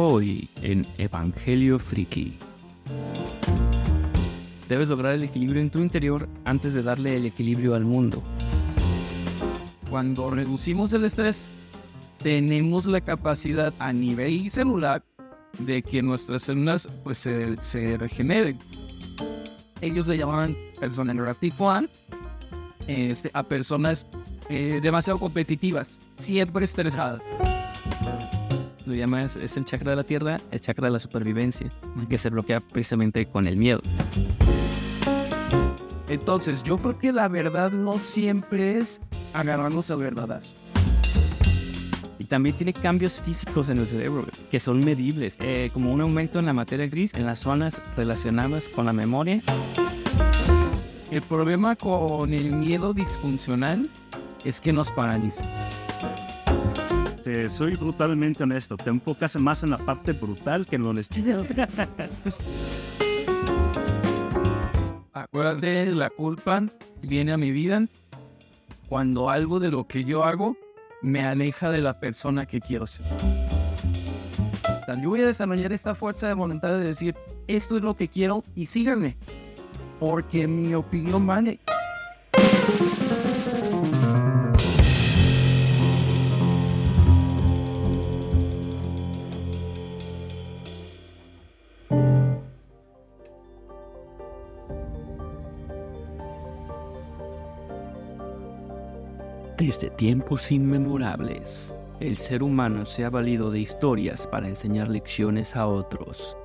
Hoy en Evangelio Friki. Debes lograr el equilibrio en tu interior antes de darle el equilibrio al mundo. Cuando reducimos el estrés, tenemos la capacidad a nivel celular de que nuestras células pues se, regeneren. Ellos le llamaban personalidad tipo 1 este, a personas eh, demasiado competitivas, siempre estresadas. Lo llama es, es el chakra de la tierra, el chakra de la supervivencia, que se bloquea precisamente con el miedo. Entonces, yo creo que la verdad no siempre es agarrarnos a verdades. Y también tiene cambios físicos en el cerebro que son medibles, eh, como un aumento en la materia gris en las zonas relacionadas con la memoria. El problema con el miedo disfuncional es que nos paraliza. Soy brutalmente honesto, te enfocas más en la parte brutal que en la honestidad. Acuérdate, la culpa viene a mi vida cuando algo de lo que yo hago me aleja de la persona que quiero ser. Yo voy a desarrollar esta fuerza de voluntad de decir, esto es lo que quiero y síganme, porque mi opinión vale. Desde tiempos inmemorables, el ser humano se ha valido de historias para enseñar lecciones a otros.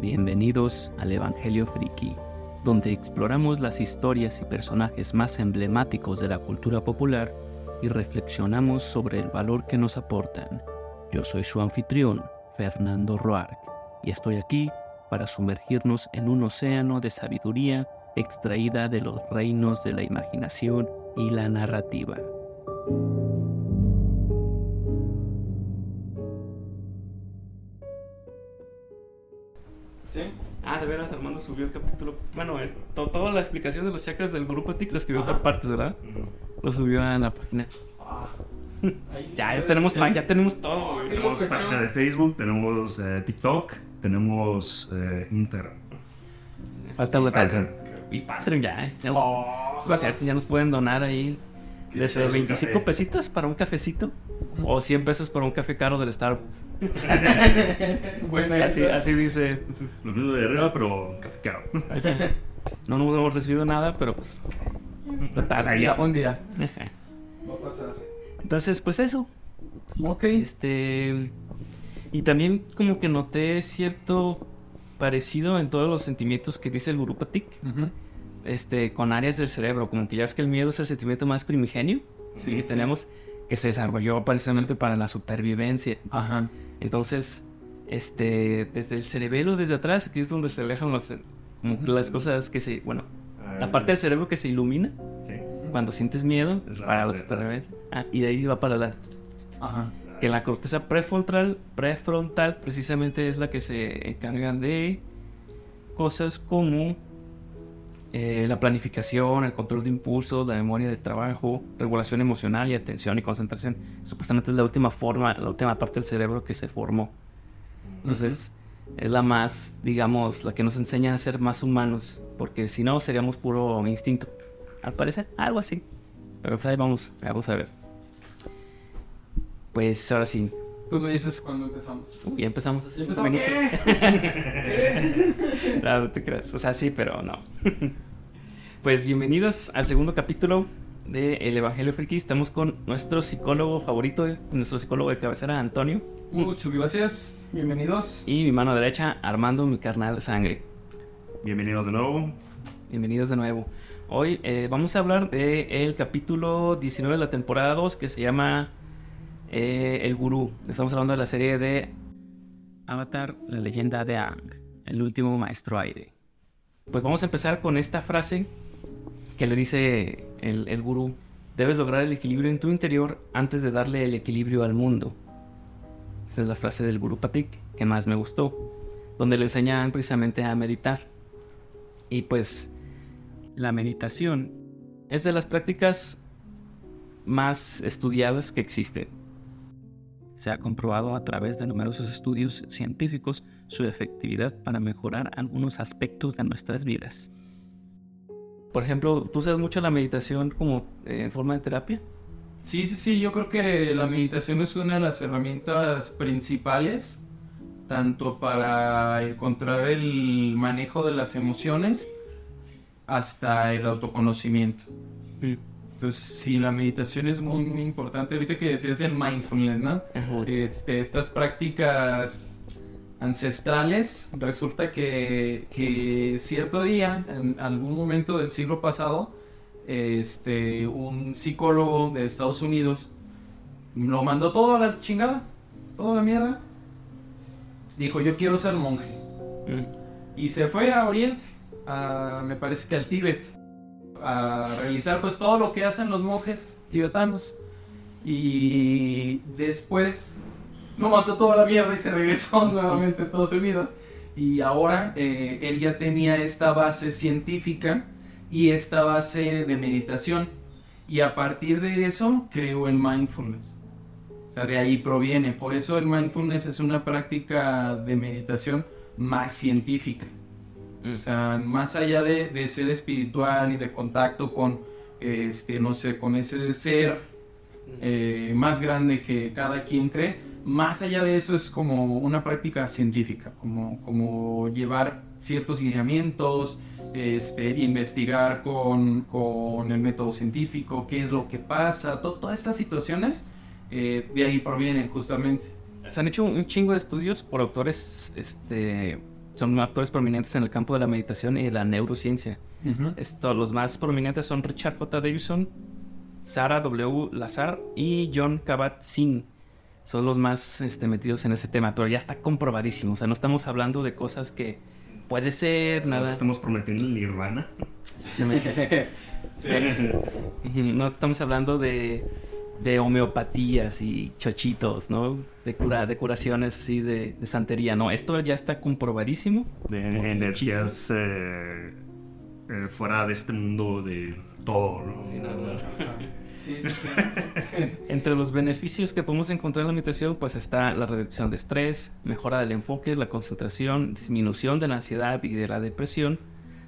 Bienvenidos al Evangelio Friki, donde exploramos las historias y personajes más emblemáticos de la cultura popular y reflexionamos sobre el valor que nos aportan. Yo soy su anfitrión, Fernando Roark, y estoy aquí para sumergirnos en un océano de sabiduría extraída de los reinos de la imaginación y la narrativa. ¿Sí? Ah, de veras, Armando subió el capítulo. Bueno, es, to- toda la explicación de los chakras del grupo TIC lo escribió por partes, ¿verdad? Lo subió a la página. Ya, ya tenemos, pa- ya tenemos todo, güey. tenemos página de Facebook, tenemos eh, TikTok, tenemos eh, Instagram. Falta la Patreon. Y Patreon ya, ¿eh? Ya nos, Oh, ya nos pueden donar ahí desde echamos un 25 café. pesitos para un cafecito o 100 pesos para un café caro del Starbucks. Buena Así, así dice. Lo mismo de arriba, pero caro. No nos hemos recibido nada, pero pues. Total, Ahí un día. Va a pasar. Entonces, pues eso. Ok. Este. Y también como que noté cierto parecido en todos los sentimientos que dice el Guru Patik. Ujú. Este, con áreas del cerebro. Como que ya es que el miedo es el sentimiento más primigenio Sí, que sí. tenemos. Que se desarrolló precisamente para la supervivencia. Ajá. Entonces, este, desde el cerebelo, desde atrás, que es donde se alejan los, las cosas que se, bueno, la parte del cerebro que se ilumina Sí. cuando sientes miedo Es para la supervivencia. Ah, y de ahí va para la Ajá. que la corteza prefrontal, prefrontal precisamente es la que se encarga de cosas como eh, la planificación, el control de impulsos, la memoria del trabajo, regulación emocional y atención y concentración. Supuestamente es la última forma, la última parte del cerebro que se formó. Entonces, es la más, digamos, la que nos enseña a ser más humanos, porque si no seríamos puro instinto. Al parecer, algo así. Pero pues ahí vamos, vamos a ver. Pues ahora sí, Tú me dices cuando empezamos. ya empezamos así. ¿Ya empezamos bonito. qué? No, no te creas. O sea, sí, pero no. pues bienvenidos al segundo capítulo de El Evangelio Friki. Estamos con nuestro psicólogo favorito, nuestro psicólogo de cabecera, Antonio. Muchas gracias. Bienvenidos. Y mi mano derecha, Armando, mi carnal de sangre. Bienvenidos de nuevo. Bienvenidos de nuevo. Hoy eh, vamos a hablar del capítulo 19 de la temporada 2 que se llama eh, El Gurú. Estamos hablando de la serie de Avatar, la leyenda de Aang, el último maestro aire. Pues vamos a empezar con esta frase que le dice el, el gurú. Debes lograr el equilibrio en tu interior antes de darle el equilibrio al mundo. Esa es la frase del gurú Patik que más me gustó, donde le enseñan precisamente a meditar. Y pues la meditación es de las prácticas más estudiadas que existen. Se ha comprobado a través de numerosos estudios científicos su efectividad para mejorar algunos aspectos de nuestras vidas. Por ejemplo, ¿tú usas mucho la meditación como eh, en forma de terapia? Sí, sí, sí, yo creo que la meditación es una de las herramientas principales, tanto para encontrar el manejo de las emociones hasta el autoconocimiento. Entonces, sí, la meditación es muy, muy importante. Ahorita que decías el mindfulness, ¿no? Este, estas prácticas ancestrales, resulta que, que cierto día, en algún momento del siglo pasado, este, un psicólogo de Estados Unidos lo mandó todo a la chingada, toda la mierda. Dijo, yo quiero ser monje. Mm. Y se fue a Oriente, me parece que al Tíbet, a realizar pues todo lo que hacen los monjes tibetanos. Y después no mató toda la mierda y se regresó nuevamente a Estados Unidos. Y ahora eh, él ya tenía esta base científica y esta base de meditación. Y a partir de eso creó el mindfulness. O sea, de ahí proviene. Por eso el mindfulness es una práctica de meditación más científica. O sea, más allá de, ser espiritual y de contacto con, este, no sé, con ese ser eh, más grande que cada quien cree, más allá de eso es como una práctica científica, como, como llevar ciertos lineamientos, este, investigar con, con, el método científico, qué es lo que pasa, todas estas situaciones eh, de ahí provienen justamente. Se han hecho un chingo de estudios por autores, este, son actores prominentes en el campo de la meditación y de la neurociencia. Esto, los más prominentes son Richard J. Davidson, Sarah W. Lazar y John Kabat-Zinn. Son los más este, metidos en ese tema, pero ya está comprobadísimo. O sea, no estamos hablando de cosas que Puede ser, nada. Estamos prometiendo el nirvana. No estamos hablando de, de homeopatías y chochitos, ¿no? De, cura, de curaciones así de, de santería. No, esto ya está comprobadísimo. De energías eh, eh, fuera de este mundo de todo, ¿no? Sí, no, no. Entre los beneficios que podemos encontrar en la meditación, pues está la reducción de estrés, mejora del enfoque, la concentración, disminución de la ansiedad y de la depresión,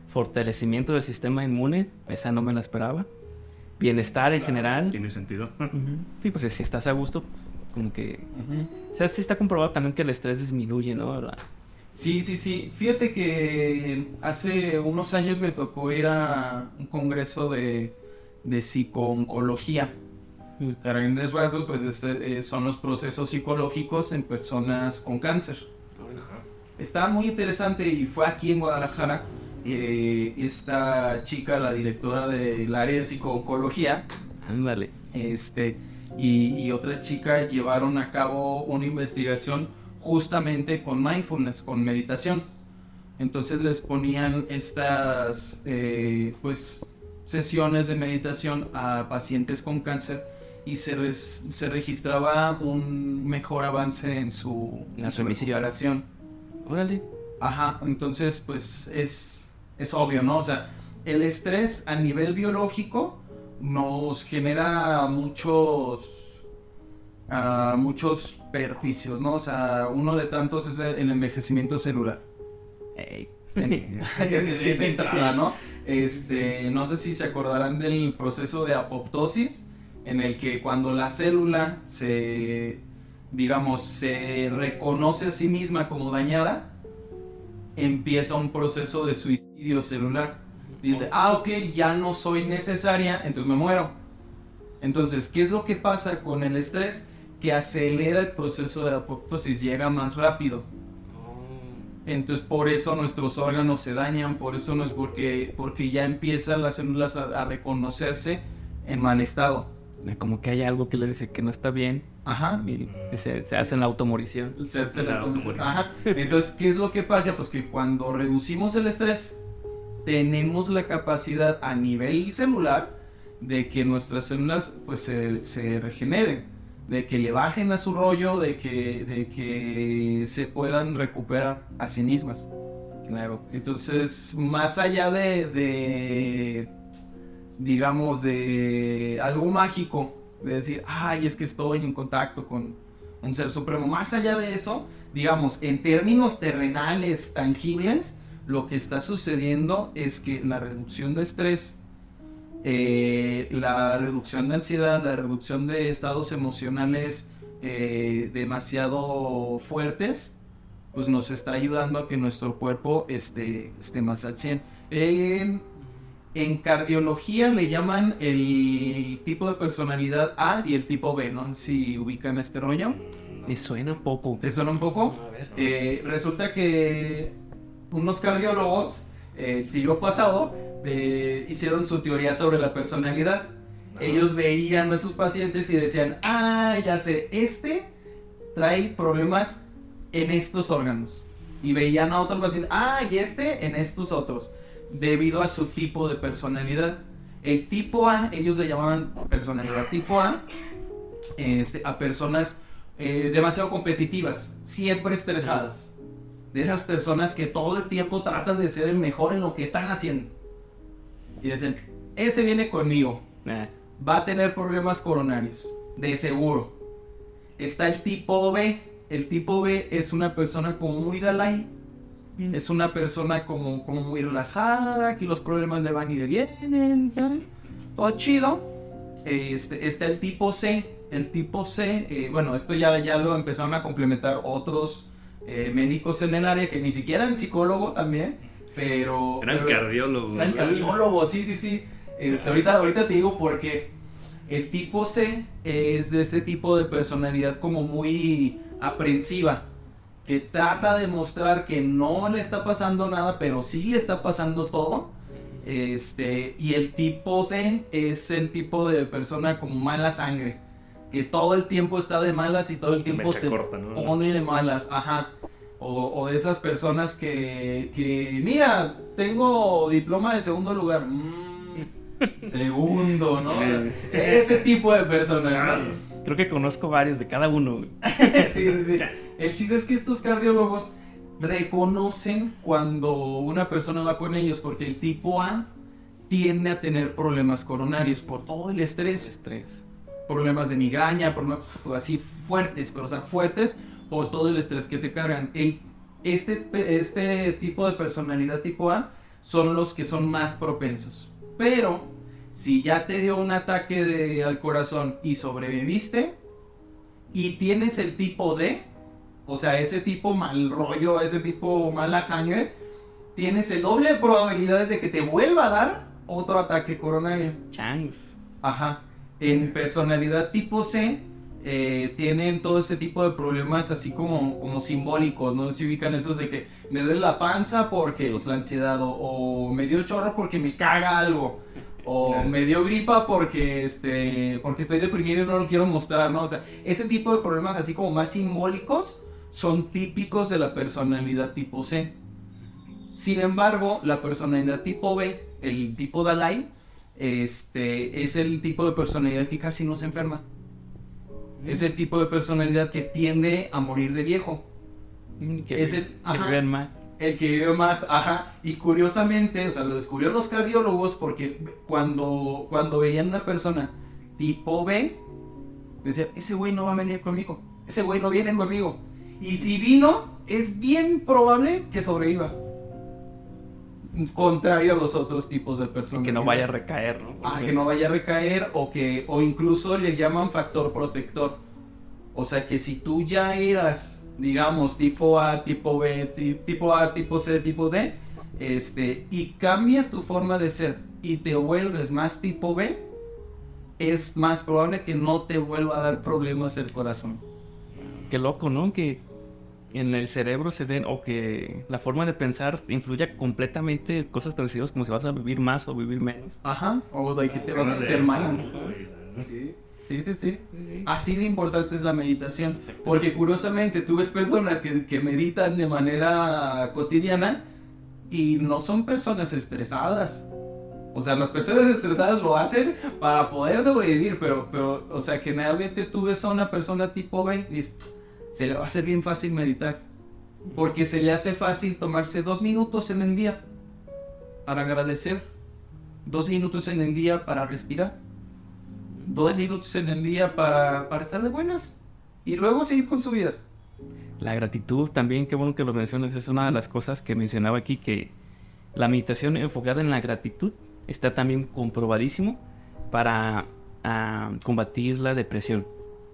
fortalecimiento del sistema inmune, esa no me la esperaba, bienestar en general. Tiene sentido. Sí, pues si estás a gusto, como que... O sea, sí está comprobado también que el estrés disminuye, ¿no? Sí, sí, sí. Fíjate que hace unos años me tocó ir a un congreso de de psicooncología. A grandes rasgos, pues este, eh, son los procesos psicológicos en personas con cáncer. Está muy interesante y fue aquí en Guadalajara. Eh, esta chica, la directora del área de psicooncología, ándale, este, y, y, otra chica llevaron a cabo una investigación justamente con mindfulness, con meditación. Entonces les ponían estas, eh, pues, sesiones de meditación a pacientes con cáncer y se, se registraba un mejor avance en su, en su recuperación. Órale. Ajá, entonces pues es, es obvio, ¿no? O sea, el estrés a nivel biológico nos genera muchos, uh, muchos perjuicios, ¿no? O sea, uno de tantos es el envejecimiento celular. Hey. entrada, ¿no? Este, no sé si se acordarán del proceso de apoptosis, en el que cuando la célula se, digamos, se reconoce a sí misma como dañada, empieza un proceso de suicidio celular. Dice, ah, ok, ya no soy necesaria, entonces me muero. Entonces, ¿qué es lo que pasa con el estrés? Que acelera el proceso de apoptosis, llega más rápido. Entonces por eso nuestros órganos se dañan, por eso no es porque, porque ya empiezan las células a, reconocerse en mal estado. Como que hay algo que les dice que no está bien. Ajá. Y se, se hace la automorición. Se hace la automorición. Ajá. Entonces, ¿qué es lo que pasa? Pues que cuando reducimos el estrés, tenemos la capacidad a nivel celular de que nuestras células pues se, se regeneren de que le bajen a su rollo, de que, de que se puedan recuperar a sí mismas. Claro. Entonces, más allá de, digamos, de algo mágico, de decir, ay, es que estoy en contacto con, un ser supremo. Más allá de eso, digamos, en términos terrenales, tangibles, lo que está sucediendo es que la reducción de estrés, eh, la reducción de ansiedad, la reducción de estados emocionales eh, demasiado fuertes, pues nos está ayudando a que nuestro cuerpo esté, esté más al 100. En, en cardiología le llaman el tipo de personalidad A y el tipo B, ¿no? Si ubican este rollo. Me suena un poco. ¿Te suena un poco? A ver. Eh, resulta que unos cardiólogos eh, el siglo pasado eh, hicieron su teoría sobre la personalidad. Ellos veían a sus pacientes y decían, ah, ya sé, este trae problemas en estos órganos. Y veían a otro paciente, ah, y este en estos otros, debido a su tipo de personalidad. El tipo A, ellos le llamaban personalidad tipo A, este, a personas eh, demasiado competitivas, siempre estresadas. De esas personas que todo el tiempo tratan de ser el mejor en lo que están haciendo. Y dicen, ese viene conmigo, Ah, va a tener problemas coronarios, de seguro. Está el tipo B. El tipo B es una persona como muy Dalai. Es una persona como, como muy relajada, que los problemas le van y le vienen. Todo chido. Este, está el tipo C. El tipo C, eh, bueno, esto ya, ya lo empezaron a complementar otros eh, médicos en el área que ni siquiera eran psicólogos también, pero... Eran pero- cardiólogos. eran cardiólogos, sí, sí, sí. Este, ahorita, ahorita te digo por qué. El tipo C es de ese tipo de personalidad como muy aprensiva, que trata de mostrar que no le está pasando nada, pero sí le está pasando todo. Este, y el tipo D es el tipo de persona como mala sangre, que todo el tiempo está de malas y todo el tiempo te corta, ¿no? pone de malas, ajá. O, o de esas personas que, que, mira, tengo diploma de segundo lugar. Mm, segundo, ¿no? Ese tipo de personas. ¿no? Creo que conozco varios de cada uno. sí, sí, sí. El chiste es que estos cardiólogos reconocen cuando una persona va con ellos porque el tipo A tiende a tener problemas coronarios por todo el estrés, Estrés. problemas de migraña, problemas así fuertes, pero o sea, fuertes por todo el estrés que se cargan. El, este, este tipo de personalidad tipo A son los que son más propensos. Pero si ya te dio un ataque de- al corazón y sobreviviste y tienes el tipo D, o sea, ese tipo mal rollo, ese tipo mala sangre, tienes el doble de probabilidades de que te vuelva a dar otro ataque coronario. Changs. Ajá. En personalidad tipo C eh, tienen todo este tipo de problemas así como, como simbólicos, ¿no? Se ubican esos de que me duele la panza porque es la ansiedad, o, o me dio chorro porque me caga algo, o Claro. me dio gripa porque, este, porque estoy deprimido y no lo quiero mostrar, ¿no? O sea, ese tipo de problemas así como más simbólicos son típicos de la personalidad tipo C. Sin embargo, la personalidad tipo B, el tipo Dalai, este, es el tipo de personalidad que casi no se enferma. Es el tipo de personalidad que tiende a morir de viejo. Mm, Que, Es el- que viven más. El que vive más, ajá. Y curiosamente, o sea, lo descubrieron los cardiólogos porque cuando, cuando veían una persona tipo B, decían, ese güey no va a venir conmigo. Ese güey no viene conmigo. Y si vino, es bien probable que sobreviva. Contrario a los otros tipos de personas. Que no vaya a recaer, ¿no? Ah, que no vaya a recaer o que o incluso le llaman factor protector. O sea que si tú ya eras, digamos, tipo A, tipo B, ti- tipo A, tipo C, tipo D, este, y cambias tu forma de ser y te vuelves más tipo B, es más probable que no te vuelva a dar problemas el corazón. Qué loco, ¿no? Que en el cerebro se den, o que la forma de pensar influya completamente en cosas tan sencillas como si vas a vivir más o vivir menos. Ajá. O de que te vas a hacer mal. ¿no? Sí, sí, sí, sí. Sí, Así de importante es la meditación. Porque curiosamente tú ves personas que, que meditan de manera cotidiana y no son personas estresadas. O sea, las personas estresadas lo hacen para poder sobrevivir, pero, pero o sea, generalmente tú ves a una persona tipo B y dices, se le va a hacer bien fácil meditar. Porque se le hace fácil tomarse dos minutos en el día para agradecer, dos minutos en el día para respirar, dos minutos en el día para, para estar de buenas. y luego seguir con su vida. La gratitud también, qué bueno que lo mencionas, es una de las cosas que mencionaba aquí, que la meditación enfocada en la gratitud está también comprobadísimo para ah, combatir la depresión.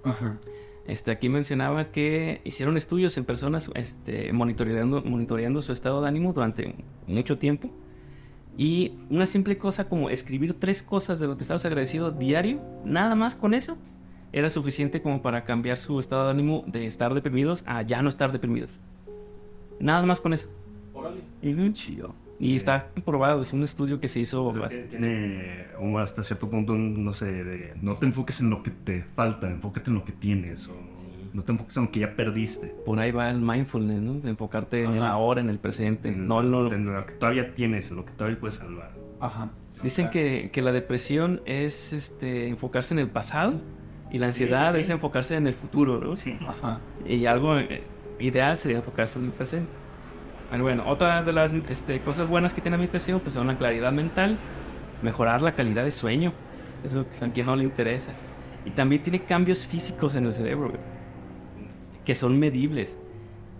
Ajá. Este, aquí mencionaba que hicieron estudios en personas este, monitoreando, monitoreando su estado de ánimo durante mucho tiempo. Y una simple cosa como escribir tres cosas de lo que estabas agradecido diario, nada más con eso, era suficiente como para cambiar su estado de ánimo de estar deprimidos a ya no estar deprimidos. Nada más con eso. Y muy chido. Y está comprobado, es un estudio que se hizo. O sea, tiene un- hasta cierto punto, un, no sé, de, no te enfoques en lo que te falta, enfócate en lo que tienes. O no te enfoques en lo que ya perdiste. Por ahí va el mindfulness, ¿no? De enfocarte en Ajá. ahora, en el presente. En, No en lo, en lo que todavía tienes, en lo que todavía puedes salvar. Ajá. Dicen que, que la depresión es este, enfocarse en el pasado y la ansiedad sí. es enfocarse en el futuro, ¿no? Sí. Ajá. Y algo eh, ideal sería enfocarse en el presente. Bueno, otra de las este, cosas buenas que tiene la meditación pues son la claridad mental, mejorar la calidad de sueño, eso a quien no le interesa. Y también tiene cambios físicos en el cerebro, que son medibles.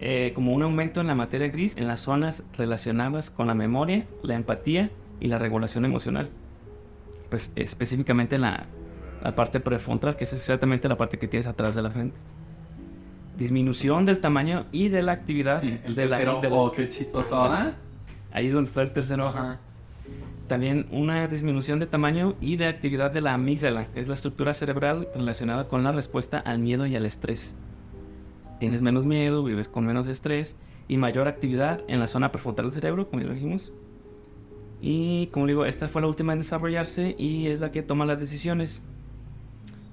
Eh, como un aumento en la materia gris en las zonas relacionadas con la memoria, la empatía y la regulación emocional. Pues específicamente en la, la parte prefrontal, que es exactamente la parte que tienes atrás de la frente. Disminución del tamaño y de la actividad Sí, el de la, de la- ojo, qué chistoso, ¿ah? Ahí donde está el tercer ojo. Ajá. También una disminución de tamaño y de actividad de la amígdala, que es la estructura cerebral relacionada con la respuesta al miedo y al estrés. Tienes menos miedo, vives con menos estrés y mayor actividad en la zona prefrontal del cerebro, como ya lo dijimos. Y como digo, esta fue la última en desarrollarse y es la que toma las decisiones.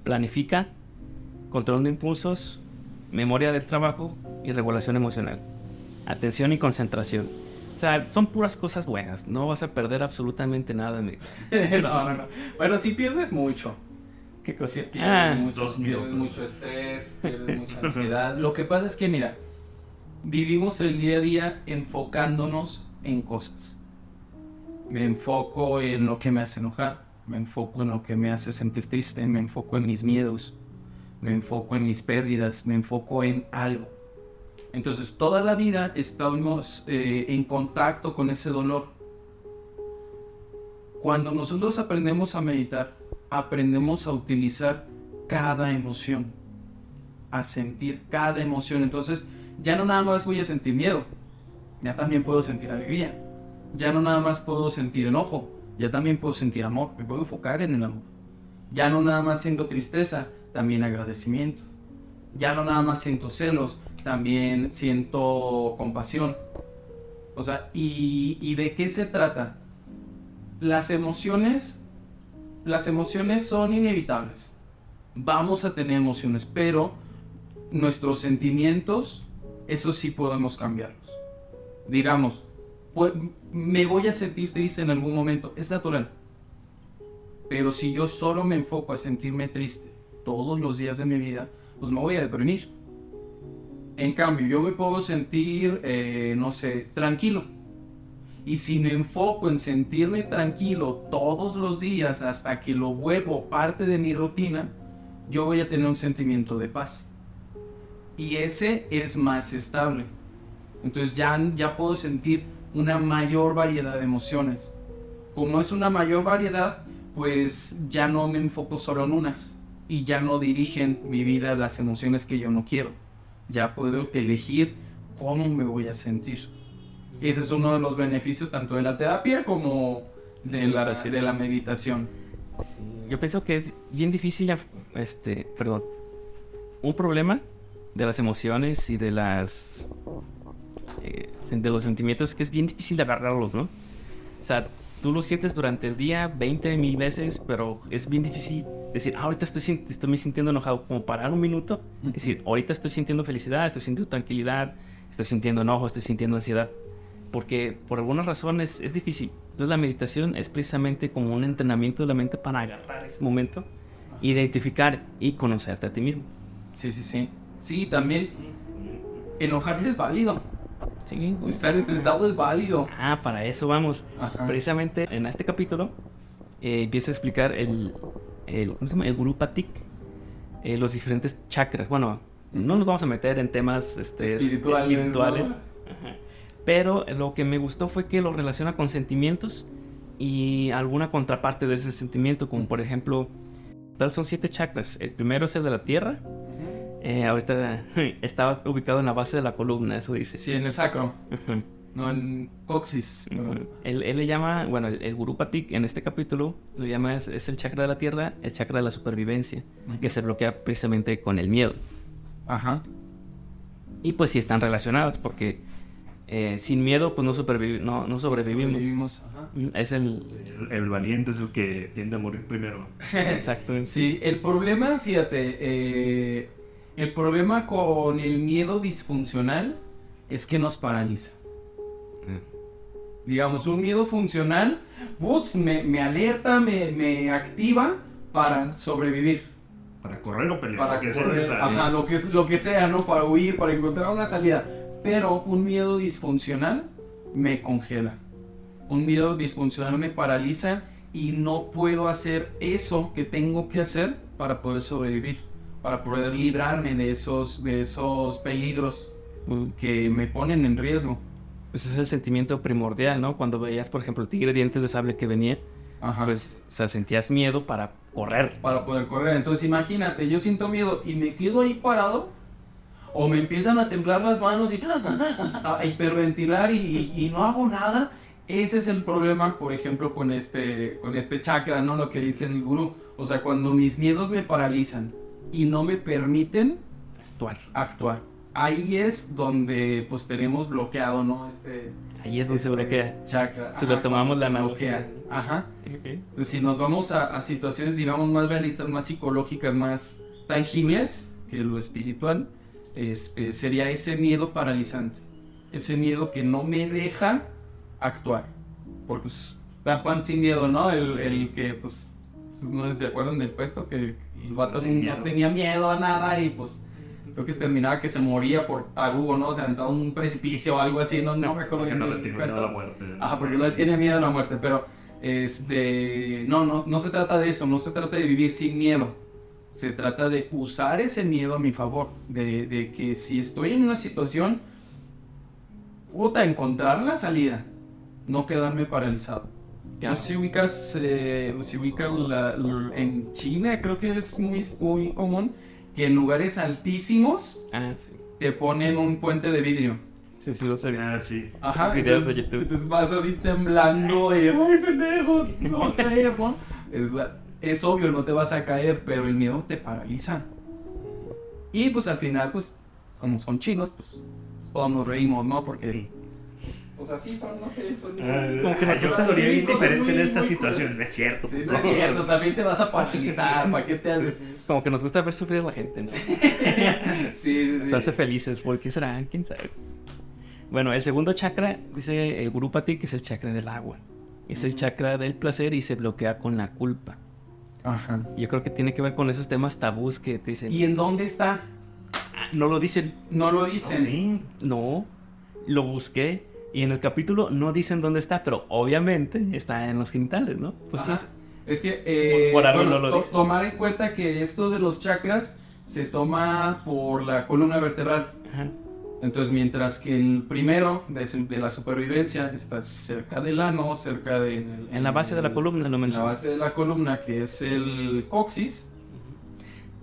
Planifica, control de impulsos, memoria del trabajo y regulación emocional. Atención y concentración. O sea, son puras cosas buenas. No vas a perder absolutamente nada. amigo. no, no, no. Bueno, si pierdes mucho. ¿Qué cosa? Sí, pierdes Ah, mucho, pierdes mucho estrés, pierdes mucha ansiedad. Lo que pasa es que, mira, vivimos el día a día enfocándonos en cosas. Me enfoco en lo que me hace enojar, me enfoco en lo que me hace sentir triste, me enfoco en mis miedos, me enfoco en mis pérdidas, me enfoco en algo. Entonces, toda la vida estamos eh, en contacto con ese dolor. Cuando nosotros aprendemos a meditar, aprendemos a utilizar cada emoción, a sentir cada emoción. Entonces, ya no nada más voy a sentir miedo, ya también puedo sentir alegría. Ya no nada más puedo sentir enojo, ya también puedo sentir amor, me puedo enfocar en el amor. Ya no nada más siento tristeza, también agradecimiento. Ya no nada más siento celos, también siento compasión. O sea, ¿y, y de qué se trata? Las emociones, las emociones son inevitables. Vamos a tener emociones, pero nuestros sentimientos, eso sí podemos cambiarlos. Digamos, pues, me voy a sentir triste en algún momento, es natural. Pero si yo solo me enfoco a sentirme triste todos los días de mi vida, pues me voy a deprimir. En cambio, yo me puedo sentir, eh, no sé, tranquilo. Y si me enfoco en sentirme tranquilo todos los días hasta que lo vuelvo parte de mi rutina, yo voy a tener un sentimiento de paz. Y ese es más estable. Entonces ya, ya puedo sentir una mayor variedad de emociones. Como es una mayor variedad, pues ya no me enfoco solo en unas. Y ya no dirigen mi vida las emociones que yo no quiero. Ya puedo elegir cómo me voy a sentir. Ese es uno de los beneficios tanto de la terapia como de la, de la meditación. Sí, Yo pienso que es bien difícil, este, perdón, un problema de las emociones y de las eh, de los sentimientos que es bien difícil de agarrarlos, ¿no? O sea, tú lo sientes durante el día 20 mil veces, pero es bien difícil decir, ah, ahorita estoy, estoy me sintiendo enojado, como parar un minuto, Ujú. decir, ahorita estoy sintiendo felicidad, estoy sintiendo tranquilidad, estoy sintiendo enojo, estoy sintiendo ansiedad, porque por algunas razones es difícil. Entonces la meditación es precisamente como un entrenamiento de la mente para agarrar ese momento, identificar y conocerte a ti mismo. Sí, sí, sí. Sí, también enojarse es válido. Sí. Estar estresado es válido. Ah, para eso vamos. Ajá. Precisamente en este capítulo eh, empieza a explicar el, el, ¿cómo se llama? el Guru Patik, eh, los diferentes chakras. Bueno, No nos vamos a meter en temas este, Espirituales, espirituales. ¿no? Ajá. Pero lo que me gustó fue que lo relaciona con sentimientos y alguna contraparte de ese sentimiento, como por ejemplo, tal son siete chakras. El primero es el de la tierra. Eh, ahorita estaba ubicado en la base de la columna, eso dice. Sí, en el sacro, no en coxis. Él, él le llama, bueno, el, el Guru Patik en este capítulo lo llama, es, es el chakra de la tierra, el chakra de la supervivencia, que se bloquea precisamente con el miedo. Ajá. Y pues sí están relacionadas, porque eh, sin miedo pues no, supervivi- no, no sobrevivimos. Sobrevivimos, ajá. Mm, Es el... El, el valiente es el que tiende a morir primero. Exacto. Sí, el problema, fíjate, eh, el problema con el miedo disfuncional es que nos paraliza. Digamos, un miedo funcional, putz, me, me alerta, me, me activa para sobrevivir. Para correr o pelear. Para que sea correr, necesario. ajá, lo que, lo que sea, ¿no? Para huir, para encontrar una salida. Pero un miedo disfuncional me congela. Un miedo disfuncional me paraliza y no puedo hacer eso que tengo que hacer para poder sobrevivir, para poder librarme de esos, de esos peligros Mm, que me ponen en riesgo. Pues es el sentimiento primordial, ¿no? Cuando veías, por ejemplo, el tigre dientes de sable que venía, Ajá. pues o sea, sentías miedo para correr. para poder correr. Entonces imagínate, yo siento miedo y me quedo ahí parado o me empiezan a temblar las manos y a hiperventilar y, y no hago nada. Ese es el problema, por ejemplo, con este, con este chakra, ¿no? Lo que dice el gurú. O sea, cuando mis miedos me paralizan y no me permiten Actuar. actuar. Ahí es donde pues tenemos bloqueado, ¿no? Este Ahí es donde se este bloquea. chakra. Si lo Ajá, tomamos cuando la se analogía. bloquea. Ajá. Ok. Pues si nos vamos a, a situaciones, digamos, más realistas, más psicológicas, más tangibles que lo espiritual, este, sería ese miedo paralizante. Ese miedo que no me deja actuar. Porque pues, está Juan sin miedo, ¿no? El, el que, pues, no sé si se acuerdan del cuento, que el vato Sin no miedo. tenía miedo a nada y pues creo que terminaba que se moría por tarugo, ¿no? Se aventaba un precipicio o algo así, no, no me acuerdo Porque no le tiene miedo a la muerte. Ajá, porque no le tiene miedo a la muerte, pero este no, no, no se trata de eso, no se trata de vivir sin miedo. Se trata de usar ese miedo a mi favor, de, de que si estoy en una situación, puta, encontrar la salida, no quedarme paralizado. No sé si ubicas, eh, si ubicas la- la- en China, creo que es muy, muy común que en lugares altísimos Ah, sí. te ponen un puente de vidrio. Sí, sí, lo sé. Ah, sí. Ajá, Esos videos entonces, de YouTube. entonces vas así temblando y, ay, pendejos, no caer, ¿no? Es, es obvio, no te vas a caer, pero el miedo te paraliza. Y pues al final, pues, como son chinos, pues todos nos reímos, ¿no? Porque, pues así son, no sé, son... Ah, Como que nos gusta estaría bien diferente muy- en esta muy situación. No es cierto. Sí, no es cierto, también te vas a paralizar, ¿para qué te haces? Como que nos gusta ver sufrir a la gente, ¿no? Sí, sí, sí. Se hace felices. ¿Por qué será? ¿Quién sabe? Bueno, el segundo chakra, dice el Gurupati, que es el chakra del agua. Es el chakra del placer y se bloquea con la culpa. Ajá. Yo creo que tiene que ver con esos temas tabús que te dicen. ¿Y en dónde está? "Ah, no lo dicen. No lo Oh, dicen. sí. No, lo busqué. Y en el capítulo no dicen dónde está, pero obviamente está en los genitales, ¿no? Pues Ajá. es- Es que eh, Por- algo bueno, no lo to- dice. tomar en cuenta que esto de los chakras se toma por la columna vertebral. ajá. Entonces, mientras que el primero de, de la supervivencia está cerca del ano, cerca de en, el- En la base de la columna lo en la mencioné. base de la columna que es el coxis,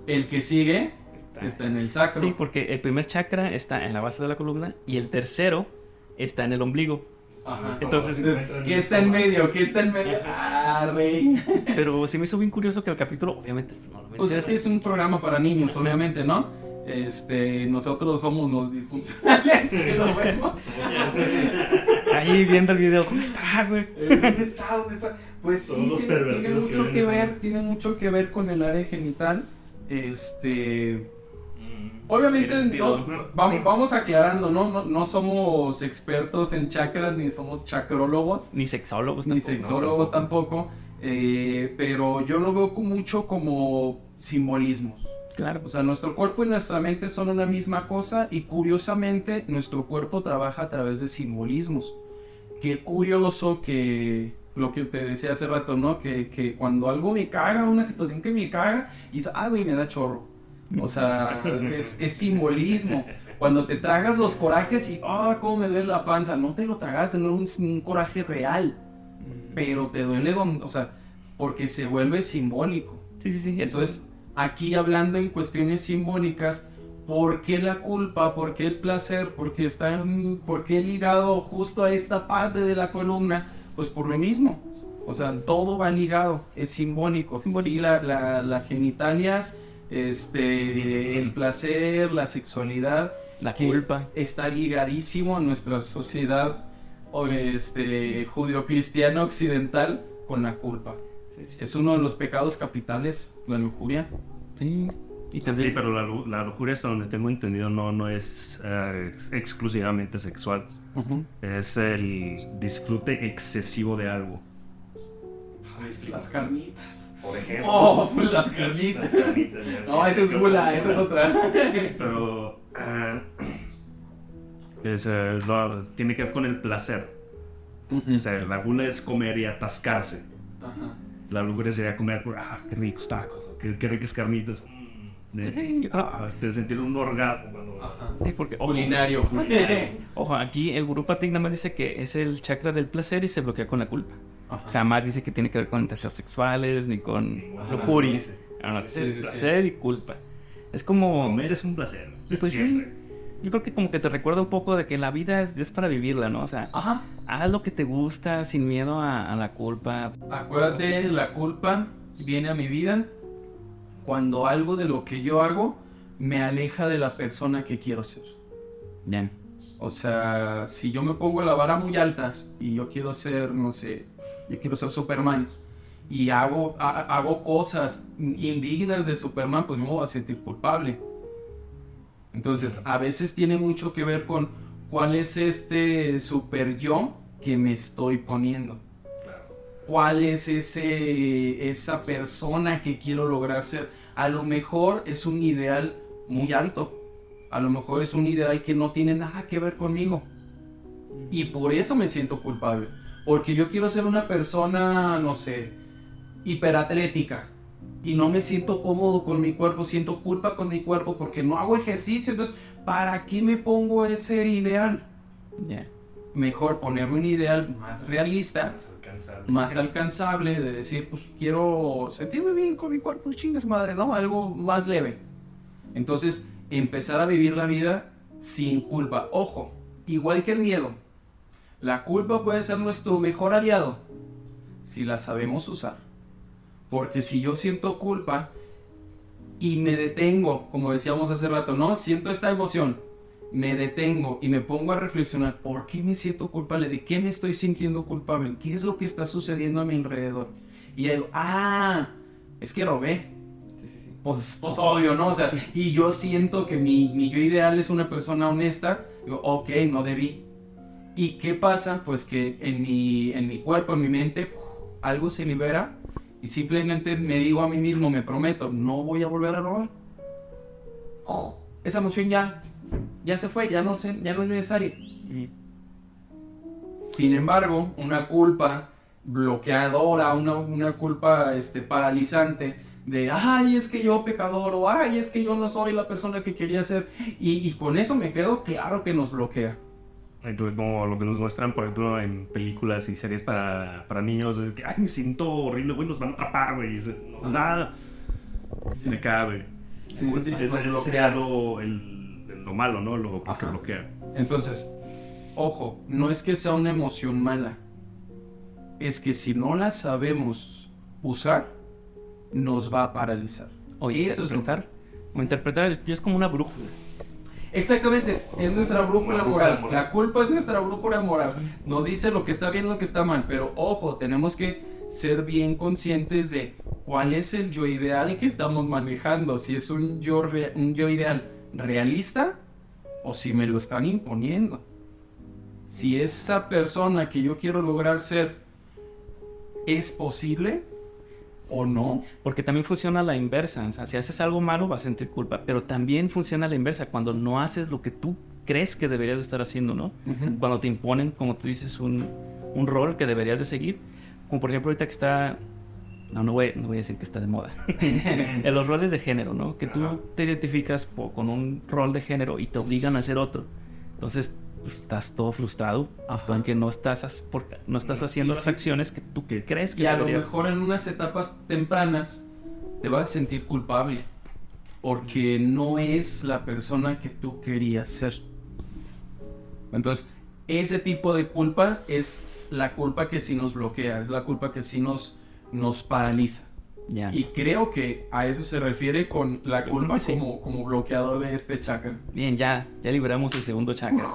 el que sigue Está- está en el sacro. Sí, porque el primer chakra está en la base de la columna y el tercero está en el ombligo. Ajá. Entonces, ¿qué está en medio? ¿Qué está en medio? Ah, rey. Pero se me hizo bien curioso que el capítulo, obviamente, pues, no lo Pues es que es un programa para niños, obviamente, ¿no? Este, nosotros somos los disfuncionales que lo vemos. Ahí viendo el video, ¿dónde está, güey? ¿Dónde está? ¿Dónde está? Pues sí, tiene, tiene pervertidos que mucho que ver, tiene mucho que ver con el área genital. Este, obviamente, no, vamos, vamos aclarando, ¿no? ¿no? No somos expertos en chakras, ni somos chacrólogos, Ni sexólogos ni tampoco. sexólogos tampoco, eh, pero yo lo veo mucho como simbolismos. Claro, O sea, nuestro cuerpo y nuestra mente son una misma cosa y curiosamente nuestro cuerpo trabaja a través de simbolismos. Qué curioso que lo que te decía hace rato, ¿no? Que, que cuando algo me caga, una situación que me caga, y dices, ah, güey, me da chorro. O sea, es, es simbolismo. Cuando te tragas los corajes y, ah, cómo me duele la panza, no te lo tragaste, no es un, un coraje real, pero te duele, o sea, porque se vuelve simbólico. Sí, sí, sí. Eso es aquí hablando en cuestiones simbólicas, ¿por qué la culpa? ¿Por qué el placer? ¿Por qué, está en- por qué ligado justo a esta parte de la columna? Pues por lo mismo. O sea, todo va ligado, es simbólico. Sí, la, la, la genitalias, este, el placer, la sexualidad, La culpa. está ligadísimo a nuestra sociedad o, este, judio-cristiana occidental con la culpa. Sí, sí. Es uno de los pecados capitales, la lujuria. Sí. Y Sí, pero la, lu- la lujuria, hasta donde tengo entendido, no, no es eh, exclusivamente sexual. Es el disfrute excesivo de algo. las carnitas. Por ejemplo. Oh, las carnitas. No, esa es gula, esa es otra. Pero ah, es, eh, no, tiene que ver con el placer. O sea, la gula es comer y atascarse. Ajá. La lujuria sería comer, ah, qué ricos tacos, qué, qué ricas carnitas. de- Sí, ah, te sentir un orgasmo cuando... Sí, porque, ojo, Culinario. ojo, aquí el gurú Patik nada más dice que es el chakra del placer y se bloquea con la culpa. Ajá. Jamás dice que tiene que ver con deseos sexuales ni con lujuria. No, no, Sí, es sí, sí. placer y culpa. Es como. Comer es un placer. Pues sí. Siempre. Yo creo que como que te recuerda un poco de que la vida es para vivirla, ¿no? O sea, Ajá. haz lo que te gusta sin miedo a, a la culpa. Acuérdate, la culpa viene a mi vida cuando algo de lo que yo hago me aleja de la persona que quiero ser. Ya. O sea, si yo me pongo la vara muy alta y yo quiero ser, no sé, yo quiero ser Superman y hago, ha- hago cosas indignas de Superman, pues me voy a sentir culpable. Entonces, a veces tiene mucho que ver con cuál es este super yo que me estoy poniendo. ¿Cuál es ese, esa persona que quiero lograr ser? A lo mejor es un ideal muy alto. A lo mejor es un ideal que no tiene nada que ver conmigo. Y por eso me siento culpable. Porque yo quiero ser una persona, no sé, hiperatlética. Y no me siento cómodo con mi cuerpo, siento culpa con mi cuerpo porque no hago ejercicio. Entonces, ¿para qué me pongo ese ideal? Ya. Mejor ponerme un ideal más realista, más alcanzable, de decir, pues quiero sentirme bien con mi cuerpo, chingas madre, ¿no? Algo más leve. Entonces, empezar a vivir la vida sin culpa. Ojo, igual que el miedo, la culpa puede ser nuestro mejor aliado si la sabemos usar. Porque si yo siento culpa y me detengo, como decíamos hace rato, ¿no? Siento esta emoción, me detengo y me pongo a reflexionar, ¿por qué me siento culpable? ¿De qué me estoy sintiendo culpable? ¿Qué es lo que está sucediendo a mi alrededor? Y yo digo, ah, es que robé. Pues, pues obvio, ¿no? O sea, y yo siento que mi, mi yo ideal es una persona honesta. Digo, ok, no debí. ¿Y qué pasa? Pues que en mi, en mi cuerpo, en mi mente, algo se libera y simplemente me digo a mí mismo, me prometo, no voy a volver a robar. Esa emoción ya, ya se fue, ya no, se, ya no es necesaria. Sin embargo, una culpa bloqueadora, una, una culpa este, paralizante de, ay, es que yo pecador, o ay, es que yo no soy la persona que quería ser. Y, y con eso me quedo claro que nos bloquea. Entonces, como lo que nos muestran, por ejemplo, en películas y series para, para niños, es que, ay, me siento horrible, güey, nos van a atrapar, güey. no, nada. Me cabe. Sí, sí, es, es lo, el- lo malo, ¿no? Lo, lo que bloquea. Entonces, ojo, no es que sea una emoción mala. Es que si no la sabemos usar, nos va a paralizar. O Eso es lo- interpretar. O interpretar el- es como una brújula. Exactamente, es nuestra brújula La brújula moral. La culpa es nuestra brújula moral. Nos dice lo que está bien y lo que está mal. Pero ojo, tenemos que ser bien conscientes de cuál es el yo ideal que estamos manejando. Si es un yo, un yo ideal realista o si me lo están imponiendo. Si esa persona que yo quiero lograr ser es posible o no. Porque también funciona a la inversa. O sea, si haces algo malo vas a sentir culpa. Pero también funciona a la inversa. Cuando no haces lo que tú crees que deberías de estar haciendo, ¿no? Cuando te imponen, como tú dices, un, un rol que deberías de seguir. Como por ejemplo ahorita que está no, no voy, no voy a decir que está de moda, en los roles de género, ¿no? Que tú te identificas con un rol de género y te obligan a hacer otro. Entonces, pues, estás todo frustrado, Ajá. porque no estás, as- por- no estás haciendo las acciones que tú que crees que Y a lo deberías. mejor en unas etapas tempranas te vas a sentir culpable porque no es la persona que tú querías ser. Entonces, ese tipo de culpa es la culpa que sí nos bloquea, es la culpa que sí nos, nos paraliza. Ya. Y creo que a eso se refiere con la culpa sí. como, como bloqueador de este chakra. Bien, ya, ya liberamos el segundo chakra.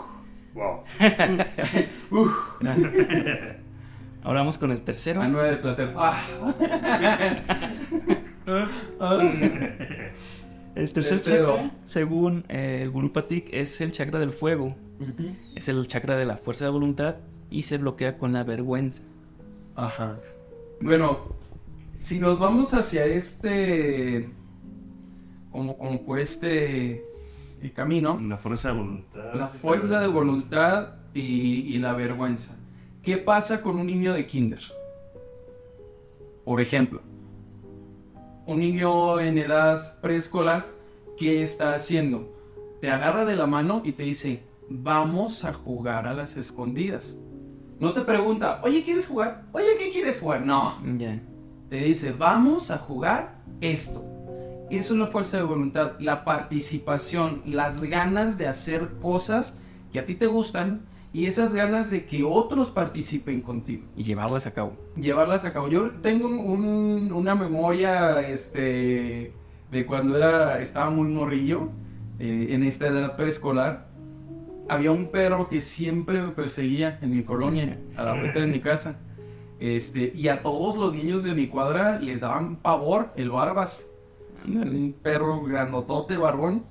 Wow. Uf, Ahora vamos con el tercero. a nueve de placer. El tercer Tercero. chakra, según eh, el Guru Patik, es el chakra del fuego. Es el chakra de la fuerza de voluntad y se bloquea con la vergüenza. Ajá. Bueno, si nos vamos hacia este, como, como por este eh, camino, La fuerza de voluntad. la fuerza de voluntad y, y la vergüenza. ¿Qué pasa con un niño de kinder? Por ejemplo, un niño en edad preescolar, ¿qué está haciendo? Te agarra de la mano y te dice, vamos a jugar a las escondidas. No te pregunta, oye, ¿quieres jugar? Oye, ¿qué quieres jugar? No, Ya. te dice, vamos a jugar esto. Eso es la fuerza de voluntad, la participación, las ganas de hacer cosas que a ti te gustan y esas ganas de que otros participen contigo, Y llevarlas a cabo. llevarlas a cabo. Yo tengo un- un- una memoria este, de cuando era, estaba muy morrillo, eh, en esta edad preescolar. Había un perro que siempre me perseguía en mi colonia, a la vuelta de mi casa. Este, y a todos los niños de mi cuadra les daban pavor el barbas. Un perro grandotote, barbón.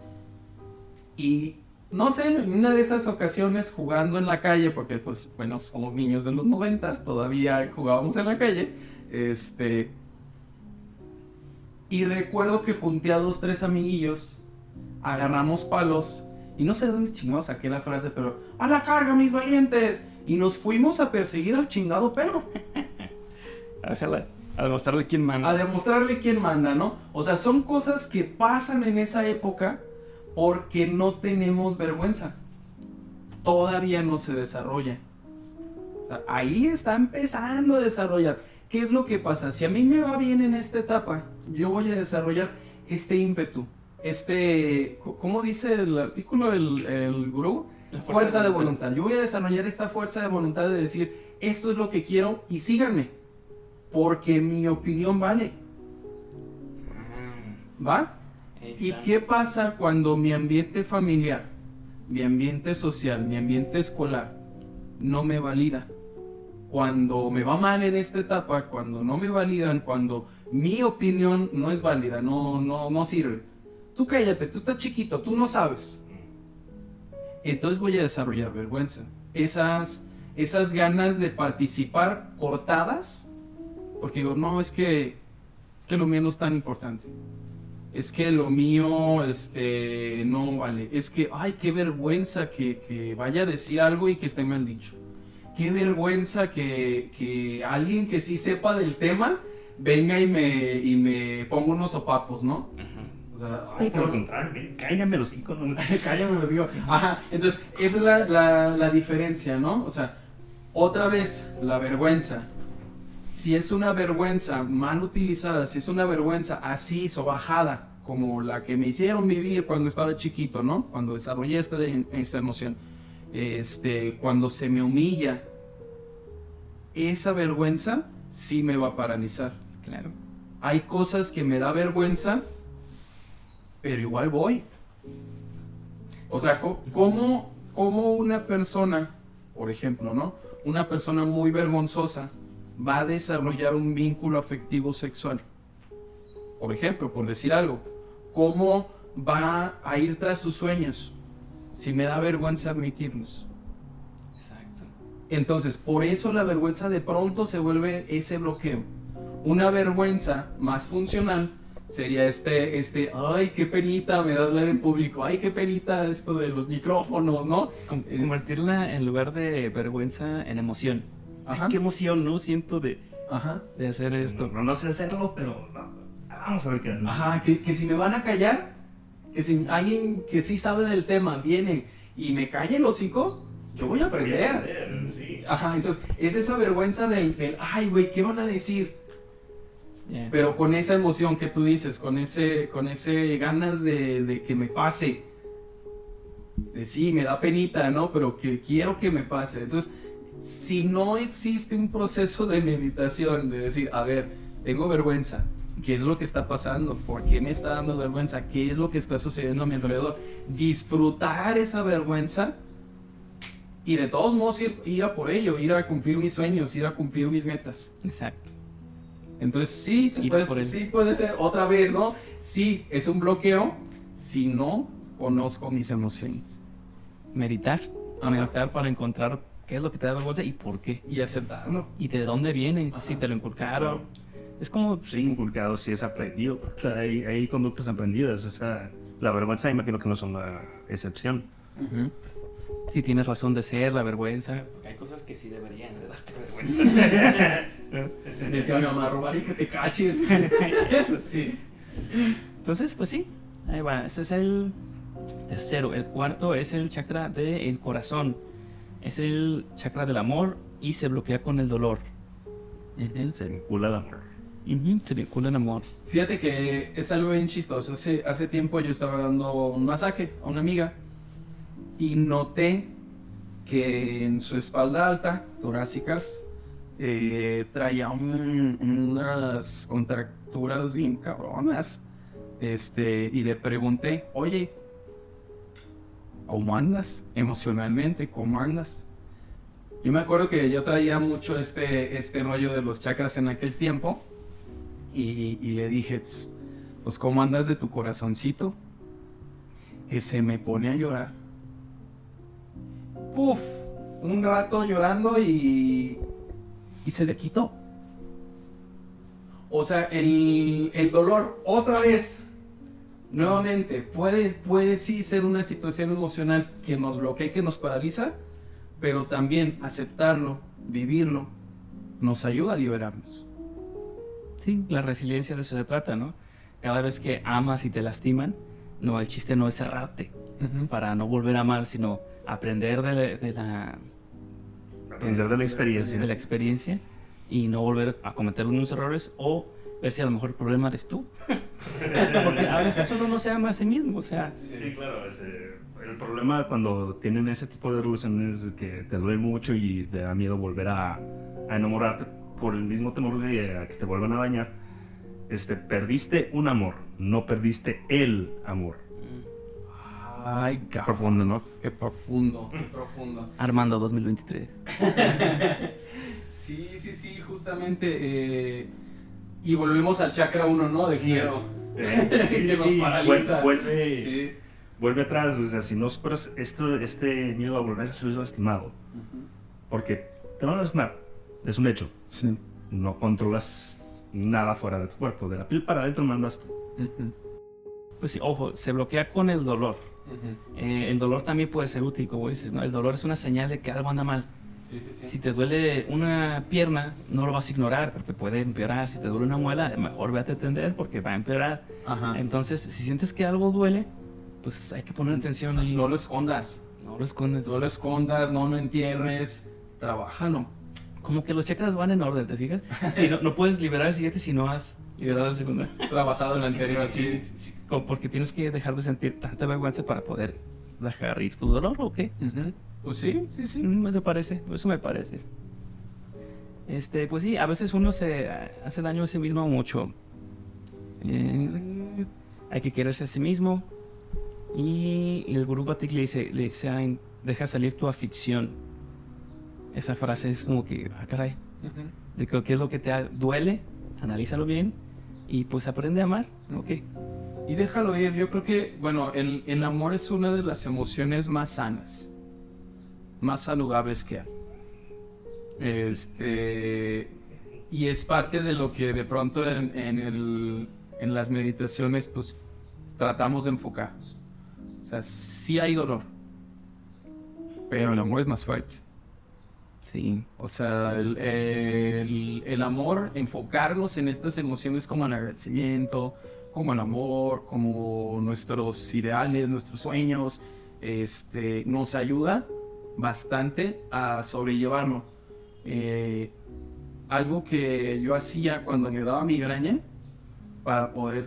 Y no sé, en una de esas ocasiones jugando en la calle, porque pues bueno, somos niños de los noventas, todavía jugábamos en la calle. Este. Y recuerdo que junté a dos, tres amiguillos, agarramos palos, y no sé de dónde chingados saqué la frase, pero ¡a la carga, mis valientes! Y nos fuimos a perseguir al chingado perro. Ojalá. A demostrarle quién manda. a demostrarle quién manda, ¿no? O sea, son cosas que pasan en esa época porque no tenemos vergüenza. Todavía no se desarrolla. O sea, ahí está empezando a desarrollar. ¿Qué es lo que pasa? Si a mí me va bien en esta etapa, yo voy a desarrollar este ímpetu, este, ¿cómo dice el artículo, el, el gurú? La Fuerza de voluntad. Yo voy a desarrollar esta fuerza de voluntad de decir, esto es lo que quiero y síganme, porque mi opinión vale. ¿Va? Ahí ¿Y qué pasa cuando mi ambiente familiar, mi ambiente social, mi ambiente escolar no me valida? Cuando me va mal en esta etapa, cuando no me validan, cuando mi opinión no es válida, no, no, no sirve. Tú cállate, tú estás chiquito, tú no sabes. Entonces voy a desarrollar vergüenza. Esas, esas ganas de participar cortadas, porque digo, no, es que, es que lo mío no es tan importante es que lo mío este, no vale. Es que, ay, qué vergüenza que, que vaya a decir algo y que esté mal dicho. Qué vergüenza que, que alguien que sí sepa del tema venga y me, y me ponga unos sopapos, ¿no? O sea, Ay, por lo contrario, cállame los hijos. ¿no? Cállame, los digo. Ajá, entonces, esa es la, la, la diferencia, ¿no? O sea, otra vez, la vergüenza. Si es una vergüenza mal utilizada, si es una vergüenza así, sobajada, como la que me hicieron vivir cuando estaba chiquito, ¿no? Cuando desarrollé esta, esta emoción. Este, cuando se me humilla, esa vergüenza sí me va a paralizar. Claro. Hay cosas que me da vergüenza, pero igual voy. O sea, ¿cómo, cómo una persona, por ejemplo, ¿no? Una persona muy vergonzosa va a desarrollar un vínculo afectivo sexual. Por ejemplo, por decir algo, ¿cómo va a ir tras sus sueños si me da vergüenza admitirlos? Exacto. Entonces, por eso la vergüenza de pronto se vuelve ese bloqueo. Una vergüenza más funcional sería este, este, ay, qué penita me da hablar en público, ay, qué penita esto de los micrófonos, ¿no? Convertirla en lugar de vergüenza en emoción. Ajá. Ay, qué emoción, ¿no? Siento de. Ajá. de hacer esto. No, no sé hacerlo, pero no, vamos a ver qué. Ajá, que, que si me van a callar, que si alguien que sí sabe del tema viene y me calla el hocico, yo voy a aprender. Sí. Ajá, entonces es esa vergüenza del, del ay, güey, ¿qué van a decir? Yeah. Pero con esa emoción que tú dices, con ese, con ese ganas de, de que me pase. De sí, me da penita, ¿no? Pero que quiero que me pase. Entonces, si no existe un proceso de meditación, de decir, a ver, tengo vergüenza, ¿qué es lo que está pasando? ¿Por qué me está dando vergüenza? ¿Qué es lo que está sucediendo a mi alrededor? Disfrutar esa vergüenza y de todos modos ir, ir a por ello, ir a cumplir mis sueños, ir a cumplir mis metas. Exacto. Entonces sí, sí puede, el- sí puede ser otra vez, ¿no? Sí, es un bloqueo si no conozco mis emociones. Meditar. Ah, Meditar para encontrar qué es lo que te da vergüenza y por qué. Y aceptarlo. Y de dónde viene, Ajá. si te lo inculcaron. Es como, Sí, inculcado, sí es aprendido. Hay, hay conductas aprendidas. O sea, la vergüenza, imagino que no son la excepción. si tienes razón de ser, la vergüenza. Porque hay cosas que sí deberían de darte vergüenza. Decía mi mamá, robar y que te cachen. Eso sí. Entonces, pues sí, ahí va. Ese es el tercero. El cuarto es el chakra del corazón. Es el chakra del amor y se bloquea con el dolor. Se vincula al amor. Se vincula el amor. Fíjate que es algo bien chistoso. Hace, hace tiempo yo estaba dando un masaje a una amiga y noté que en su espalda alta, torácicas, eh, traía un- unas contracturas bien cabronas. Este, y le pregunté, oye, ¿cómo andas emocionalmente? ¿Cómo andas? Yo me acuerdo que yo traía mucho este, este rollo de los chakras en aquel tiempo y, le dije, "Ps, pues ¿cómo andas de tu corazoncito? Que se me pone a llorar. Puf, un rato llorando y, y se le quitó. O sea, el, el dolor otra vez, nuevamente, puede, puede sí ser una situación emocional que nos bloquea y que nos paraliza, pero también aceptarlo, vivirlo, nos ayuda a liberarnos. Sí, la resiliencia de eso se trata, ¿no? Cada vez que amas y te lastiman, no, el chiste no es cerrarte para no volver a amar, sino aprender de, de la, Aprender de la experiencia. de la experiencia y no volver a cometer unos errores o ver si a lo mejor el problema eres tú. Porque a veces uno no se ama a sí mismo, o sea, Sí, claro. ese- el problema cuando tienen ese tipo de relaciones es que te duele mucho y te da miedo volver a, a enamorarte por el mismo temor de a que te vuelvan a dañar. Este, perdiste un amor, no perdiste el amor. Ay, Qué profundo, ¿no? Qué profundo, qué profundo. Armando 2023. Sí, sí, sí, justamente. eh, y volvemos al chakra 1, ¿no? Del miedo. Eh, sí, que nos paraliza. Vuelve, Sí. vuelve atrás. O sea, si no superas esto, este miedo a volver a ser lastimado, porque te van a lastimar, es un hecho. Sí. No controlas nada fuera de tu cuerpo. De la piel para adentro mandas tú. Pues sí, ojo, se bloquea con el dolor. Eh, el dolor también puede ser útil, como dices, ¿no? El dolor es una señal de que algo anda mal. Sí, sí, sí. Si te duele una pierna, no lo vas a ignorar porque puede empeorar. Si te duele una muela, mejor vete a atender porque va a empeorar. Ajá. Entonces, si sientes que algo duele, pues hay que poner atención ahí. No lo escondas. No lo escondes. No lo escondas, no lo entierres. Trabájalo. Como que los chakras van en orden, ¿te fijas? Sí, no, no puedes liberar el siguiente si no has liberado el segundo. Trabajado en el anterior, sí. sí, como porque tienes que dejar de sentir tanta vergüenza para poder dejar ir tu dolor, ¿o qué? Ujú. Pues sí, sí, sí. Eso parece, eso me parece. Este, pues sí, a veces uno se hace daño a sí mismo mucho. Eh, hay que quererse a sí mismo. Y el Guru Batik le dice, le dice, "Ay, deja salir tu aflicción. Esa frase es como que, ah, caray, de que- qué es lo que te duele, analízalo bien y pues aprende a amar, ¿ok? Y déjalo ir. Yo creo que, bueno, el, el amor es una de las emociones más sanas, más saludables que hay. Este, y es parte de lo que de pronto en, en, el- en las meditaciones, pues tratamos de enfocarnos. O sea, sí hay dolor, pero el amor es más fuerte. Sí. O sea, el, el- el amor, enfocarnos en estas emociones como el agradecimiento, como el amor, como nuestros ideales, nuestros sueños, este, nos ayuda bastante a sobrellevarlo. Eh, algo que yo hacía cuando me daba migraña para poder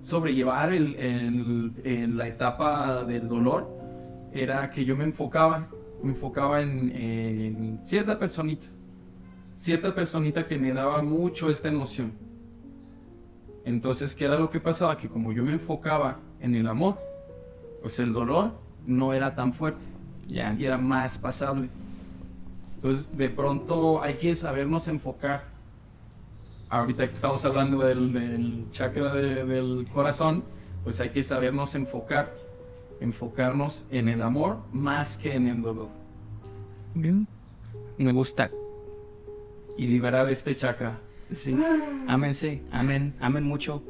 sobrellevar el- el- la etapa del dolor era que yo me enfocaba, me enfocaba en, en cierta personita, cierta personita que me daba mucho esta emoción. Entonces, ¿qué era lo que pasaba? Que como yo me enfocaba en el amor, pues el dolor no era tan fuerte Ya. y era más pasable. Entonces, de pronto hay que sabernos enfocar. Ahorita que estamos hablando del, del chakra de- del corazón, pues hay que sabernos enfocar. Enfocarnos en el amor más que en el dolor. Me gusta. Y liberar este chakra. Sí. Ámense, amén, amen mucho.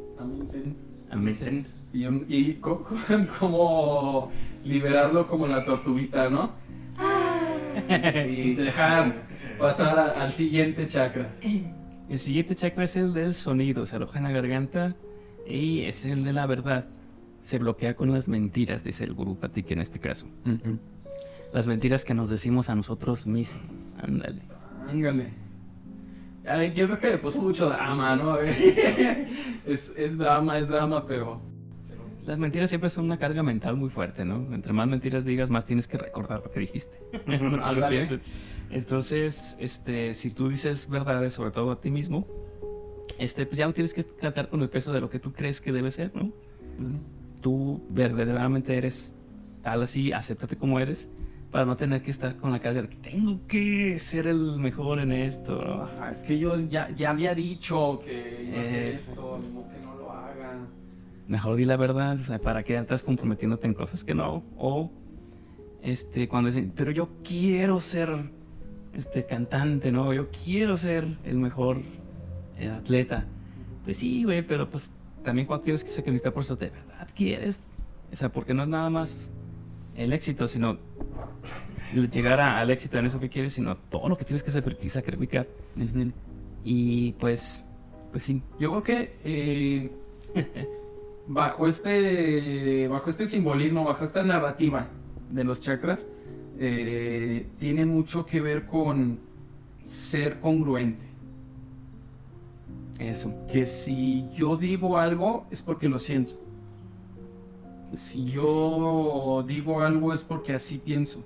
Amén. Y, y co- co- como liberarlo como la tortuguita, ¿no? Y dejar pasar a- al siguiente chakra. El siguiente chakra es el del sonido, se aloja en la garganta y es el de la verdad. Se bloquea con las mentiras, dice el gurú Patik en este caso. Las mentiras que nos decimos a nosotros mismos. Ándale. Ángale. Ay, Yo creo que le puso mucho drama, ¿no? es, es drama, es drama, pero... Las mentiras siempre son una carga mental muy fuerte, ¿no? Entre más mentiras digas, más tienes que recordar lo que dijiste. Entonces, este, si tú dices verdades, sobre todo a ti mismo, este, pues ya no tienes que cargar con el peso de lo que tú crees que debe ser, ¿no? Tú verdaderamente eres tal así, acéptate como eres, para no tener que estar con la carga de que tengo que ser el mejor en esto. ¿no? Ah, es que yo ya, ya había dicho que iba a hacer Es- esto, que no. Mejor di la verdad, o sea, para que andas comprometiéndote en cosas que no. O, este, cuando dicen, pero yo quiero ser, este, cantante, ¿no? Yo quiero ser el mejor eh, atleta. Pues sí, güey, pero pues también cuando tienes que sacrificar por eso, ¿de verdad quieres? O sea, porque no es nada más el éxito, sino llegar a- al éxito en eso que quieres, sino todo lo que tienes que sacri- sacrificar. Y pues, pues sí, Yo creo que eh, bajo este bajo este simbolismo, bajo esta narrativa de los chakras, eh, tiene mucho que ver con ser congruente. eso. Que si yo digo algo es porque lo siento. Si yo digo algo es porque así pienso.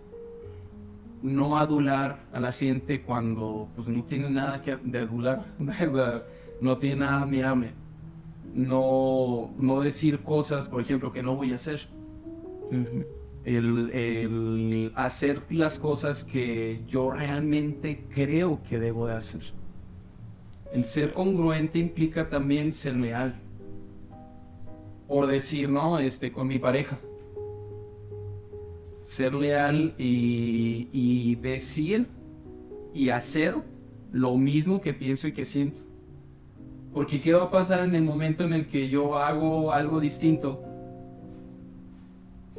No adular a la gente cuando pues, no tiene nada que de adular. No tiene nada admirable. No, no decir cosas, por ejemplo, que no voy a hacer. El, el hacer las cosas que yo realmente creo que debo de hacer. El ser congruente implica también ser leal. Por decir, ¿no? Este, con mi pareja. Ser leal y, y decir y hacer lo mismo que pienso y que siento. Porque ¿qué va a pasar en el momento en el que yo hago algo distinto?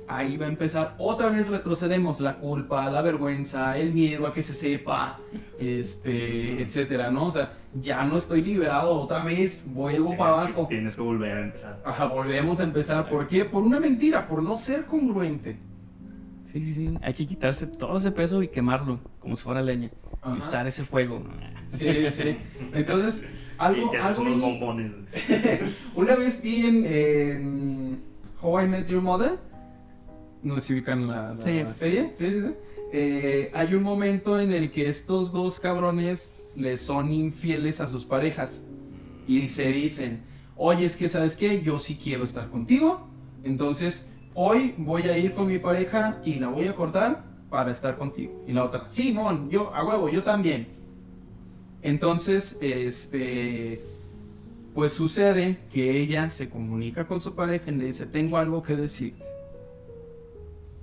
Ahí va a empezar, otra vez retrocedemos la culpa, la vergüenza, el miedo a que se sepa, este, etcétera, ¿no? O sea, ya no estoy liberado otra vez, vuelvo para abajo. Tienes que volver a empezar. Ajá, volvemos a empezar. ¿Por qué? Por una mentira, por no ser congruente. Sí, sí, sí. Hay que quitarse todo ese peso y quemarlo como si fuera leña. Ajá. Y usar ese fuego. Sí, sí. Entonces, algo, y te haces unos bombones. Una vez vi en, en How I Met Your Mother, no sé si ubican la, la Sí, serie, sí, sí, sí. Eh, hay un momento en el que estos dos cabrones les son infieles a sus parejas y se dicen, oye, es que sabes qué, yo sí quiero estar contigo, entonces hoy voy a ir con mi pareja y la voy a cortar para estar contigo. Y la otra, no, yo a huevo, yo también. Entonces, este, pues sucede que ella se comunica con su pareja y le dice, tengo algo que decirte.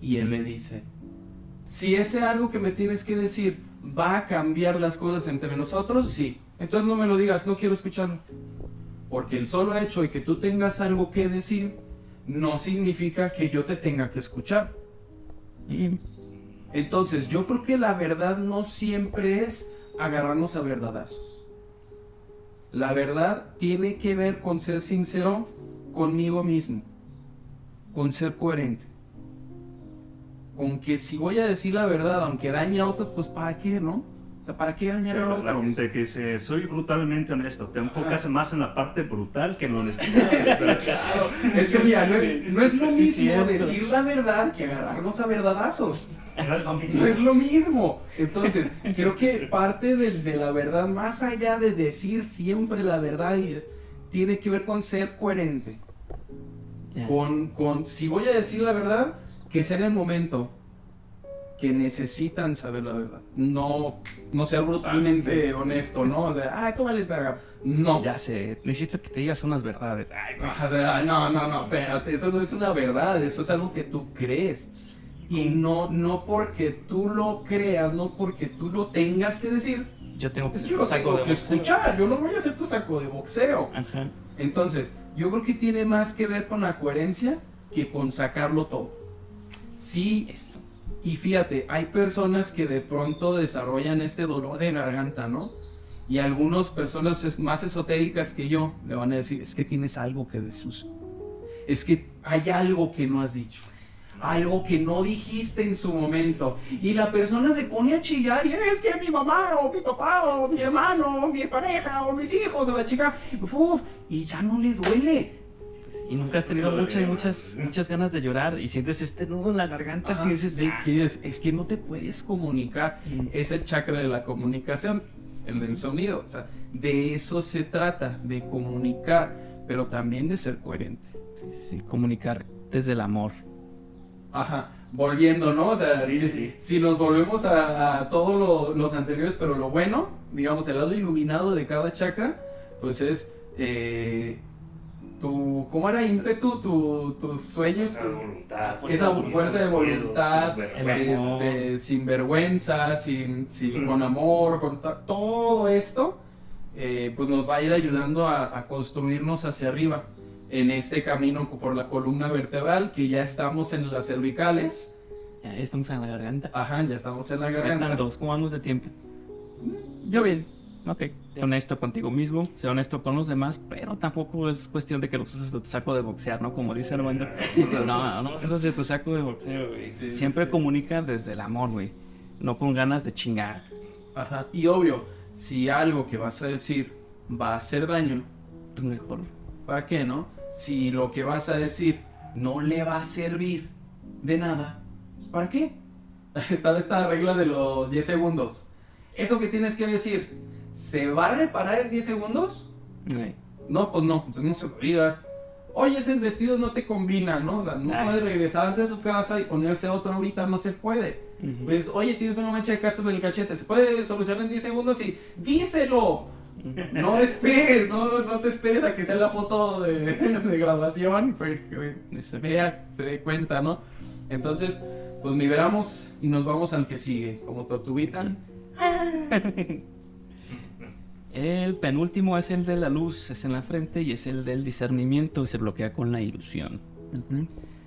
Y él le dice, si ese algo que me tienes que decir va a cambiar las cosas entre nosotros, sí. Entonces no me lo digas, no quiero escucharlo. Porque el solo hecho de que tú tengas algo que decir no significa que yo te tenga que escuchar. Entonces, yo creo que la verdad no siempre es agarrarnos a verdadazos. La verdad tiene que ver con ser sincero conmigo mismo, con ser coherente. Con que si voy a decir la verdad, aunque dañe a otros, pues ¿para qué, no? Sea, ¿para qué dañar a Pero otros? la gente que dice, soy brutalmente honesto, te enfocas más en la parte brutal que en la honestidad. Es que mira, no, es- no es lo mismo decir la verdad que agarrarnos a verdadazos. No es lo mismo. Entonces, creo que parte de, de la verdad, más allá de decir siempre la verdad, tiene que ver con ser coherente. Con, con, si voy a decir la verdad, que sea en el momento que necesitan saber la verdad. No, no ser brutalmente honesto, ¿no? Sea, ay, tú vales verga. No. Ya sé, necesito que te digas unas verdades. Ay, güey. O sea, no, no, no, espérate, eso no es una verdad, eso es algo que tú crees. Y no, no porque tú lo creas, no porque tú lo tengas que decir, yo tengo que ser yo tu saco tengo de que boxeo. escuchar, yo no voy a ser tu saco de boxeo. Ajá. Entonces, yo creo que tiene más que ver con la coherencia que con sacarlo todo. Sí, Eso. Y fíjate, hay personas que de pronto desarrollan este dolor de garganta, ¿no? Y algunas personas más esotéricas que yo le van a decir, es que tienes algo que decir. Es que hay algo que no has dicho. Algo que no dijiste en su momento. Y la persona se pone a chillar y es que mi mamá o mi papá o mi hermano o mi pareja o mis hijos o la chica, uf, y ya no le duele. Y nunca has tenido muchas, muchas, muchas ganas de llorar y sientes este nudo en la garganta Ajá, que dices, sí, "Ah". que es, es que no te puedes comunicar. Es el chakra de la comunicación, el del sonido. O sea, de eso se trata, de comunicar, pero también de ser coherente. Sí, sí, comunicar desde el amor. Ajá, volviendo, ¿no? O sea, Sí, si, sí, sí. si nos volvemos a, a todos lo- los anteriores, pero lo bueno, digamos, el lado iluminado de cada chakra, pues es eh, tu, ¿cómo era ímpetu? Tu, tus sueños, Esa tus- voluntad, esa fuerza de voluntad, vergüenza. este, sin vergüenza, sin, sin- con amor, con ta- todo esto, eh, pues nos va a ir ayudando a, a construirnos hacia arriba en este camino por la columna vertebral, que ya estamos en las cervicales, Ya estamos en la garganta. ajá, ya estamos en la garganta. dos, ¿cómo vamos de tiempo? Yo bien. Ok. Sé honesto contigo mismo, sé honesto con los demás, pero tampoco es cuestión de que los uses de tu saco de boxear, ¿no? Como dice Armando. No, no usas de tu saco de boxeo, güey. Sí, Siempre sí. comunica desde el amor, güey. No con ganas de chingar. Ajá. Y obvio, si algo que vas a decir va a hacer daño, Tú mejor. ¿Para qué, no? Si lo que vas a decir no le va a servir de nada, ¿para qué? Está esta regla de los 10 segundos. Eso que tienes que decir, ¿se va a reparar en 10 segundos? Güey. No, pues no, entonces no se lo digas. Oye, ese vestido no te combina, ¿no? O sea, no Ay. puede regresarse a su casa y ponerse otro ahorita, no se puede. Ujú. Pues, oye, tienes una mancha de cápsula en el cachete, ¿se puede solucionar en 10 segundos? Y díselo. No esperes, no, no te esperes a que sea la foto de, de graduación, para que Ese- vea, se dé cuenta, ¿no? Entonces, pues liberamos y nos vamos al que sigue, como tortuguita. El penúltimo es el de la luz, es en la frente y es el del discernimiento, se bloquea con la ilusión.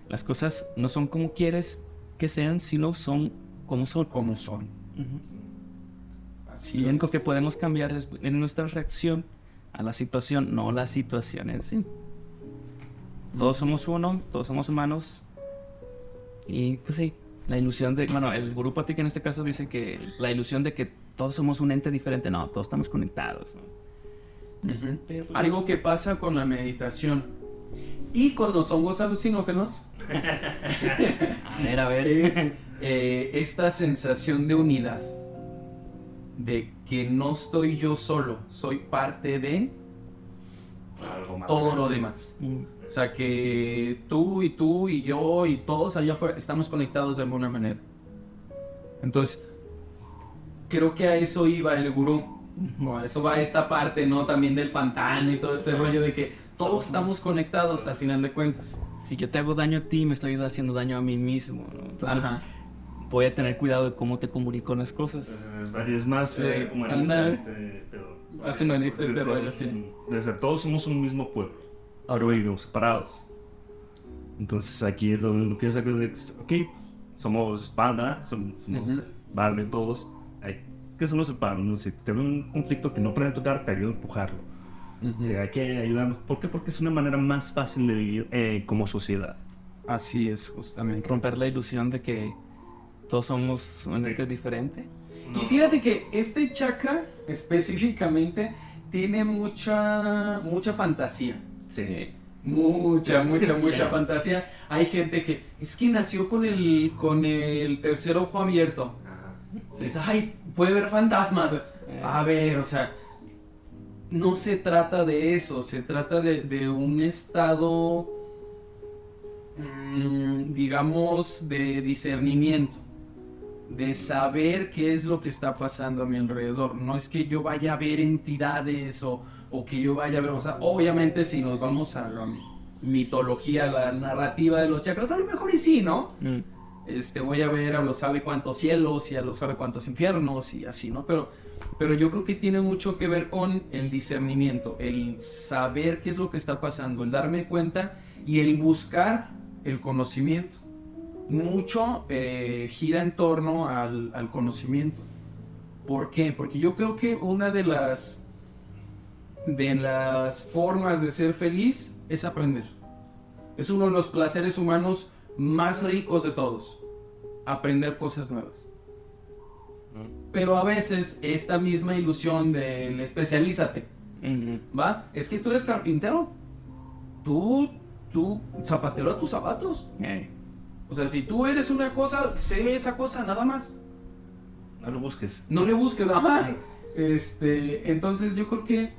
Las cosas no son como quieres que sean, sino son como son. Como son. Lo único es. que podemos cambiar es en nuestra reacción a la situación, no la situación en sí. Todos somos uno, todos somos humanos. Y pues sí, la ilusión de, bueno, el gurú Patik en este caso dice que la ilusión de que todos somos un ente diferente, no, todos estamos conectados. ¿no? Ujú. Pero, pues, Algo que pasa con la meditación y con los hongos alucinógenos A ver, a ver. es eh, esta sensación de unidad, de que no estoy yo solo, soy parte de Algo más todo lo demás. Mm, O sea que tú y tú y yo y todos allá afuera estamos conectados de alguna manera. Entonces, creo que a eso iba el gurú. O a eso va esta parte, ¿no? También del pantano y todo este rollo de que todos estamos conectados al final de cuentas. Si yo te hago daño a ti, me estoy haciendo daño a mí mismo. ¿no? Entonces, Ajá. voy a tener cuidado de cómo te comunico las cosas. Entonces, es, es más Sí, eh, humanista anda. este. Más humanista este Desde- rollo, sí. Desde todos somos un mismo pueblo. Ahora vivimos separados. Entonces aquí lo, lo que yo saco es de, ok, somos banda, somos, somos Ujú. banda todos. Hay que el banda. Si te ve un conflicto que no puede tocar, te ayuda a empujarlo. O sea, hay que ayudarnos. ¿Por qué? Porque es una manera más fácil de vivir eh, como sociedad. Así es, justamente. Romper la ilusión de que todos somos un ente diferente. Y fíjate que este chakra específicamente tiene mucha, mucha fantasía. Sí. Mucha, mucha, mucha fantasía. Hay gente que es que nació con el, con el tercer ojo abierto. Dice, ay, puede ver fantasmas. A ver, o sea, no se trata de eso, se trata de, de un estado, mm, digamos, de discernimiento, de saber qué es lo que está pasando a mi alrededor. No es que yo vaya a ver entidades o, o que yo vaya a ver, o sea, obviamente si nos vamos a la mitología, la narrativa de los chakras, a lo mejor y sí, ¿no? Mm. Este, voy a ver a los sabe cuántos cielos y a los sabe cuántos infiernos y así, ¿no? Pero, pero yo creo que tiene mucho que ver con el discernimiento, el saber qué es lo que está pasando, el darme cuenta y el buscar el conocimiento. Mucho eh, gira en torno al, al conocimiento. ¿Por qué? Porque yo creo que una de las de las formas de ser feliz es aprender. Es uno de los placeres humanos más ricos de todos. Aprender cosas nuevas. Pero a veces esta misma ilusión del especialízate. ¿va? Es que tú eres carpintero. Tú, tú, zapatero a tus zapatos. Eh, O sea, si tú eres una cosa, sé esa cosa, nada más. No lo busques. No le busques, ajá. Este, entonces yo creo que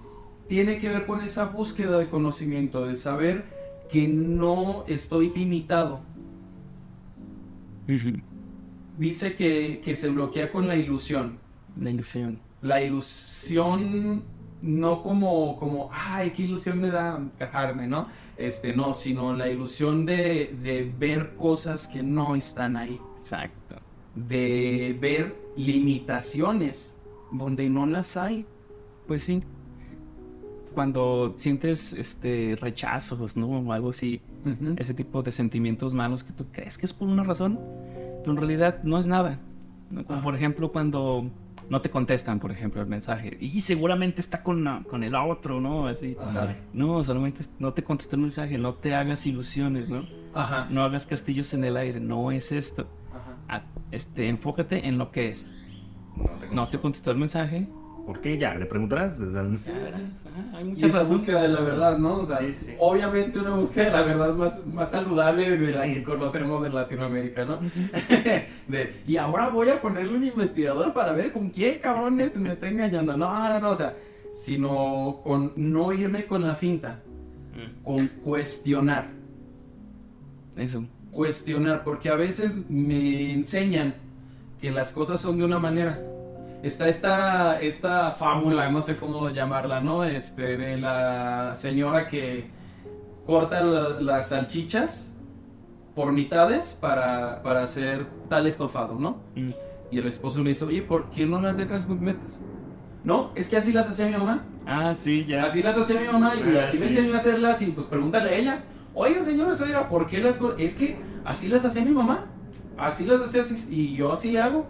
tiene que ver con esa búsqueda de conocimiento, de saber que no estoy limitado. Dice que, que se bloquea con la ilusión. La ilusión. La ilusión no como, como, ay, qué ilusión me da casarme, ¿no? Este, no, sino la ilusión de, de ver cosas que no están ahí. Exacto. De ver limitaciones donde no las hay. Pues sí. Cuando sientes este rechazos, ¿no? O algo así, Ujú. ese tipo de sentimientos malos que tú crees que es por una razón, pero en realidad no es nada. ¿no? Como Ajá. por ejemplo cuando no te contestan, por ejemplo, el mensaje. Y seguramente está con, la- con el otro, ¿no? Así. Ajá. No, solamente no te contestó el mensaje, no te hagas ilusiones, ¿no? Ajá. No hagas castillos en el aire, no es esto. Ajá. Ah, Este, enfócate en lo que es. No te No te contestó el mensaje. ¿Por qué? Ya, le preguntarás. O sea, Ajá, hay mucha búsqueda de la verdad, ¿no? O sea, Sí, sí, sí. obviamente una búsqueda de la verdad más, más saludable de la que conocemos en Latinoamérica, ¿no? De, y ahora voy a ponerle un investigador para ver con qué cabrones me está engañando. No, no, no, o sea, sino con no irme con la finta, Mm, con cuestionar. Eso. Cuestionar, porque a veces me enseñan que las cosas son de una manera. Está esta, esta fábula, no sé cómo llamarla, ¿no? Este, de la señora que corta la- las salchichas por mitades para, para hacer tal estofado, ¿no? Mm. Y el esposo le dice, oye, ¿por qué no las dejas completas? No, es que así las hacía mi mamá. Ah, sí, ya. Así las hacía mi mamá y Ah, así me enseñó a hacerlas y pues pregúntale a ella. Oiga, señora, oiga, ¿por qué las cor-?" Es que así las hacía mi mamá. Así las hacía y yo así le hago.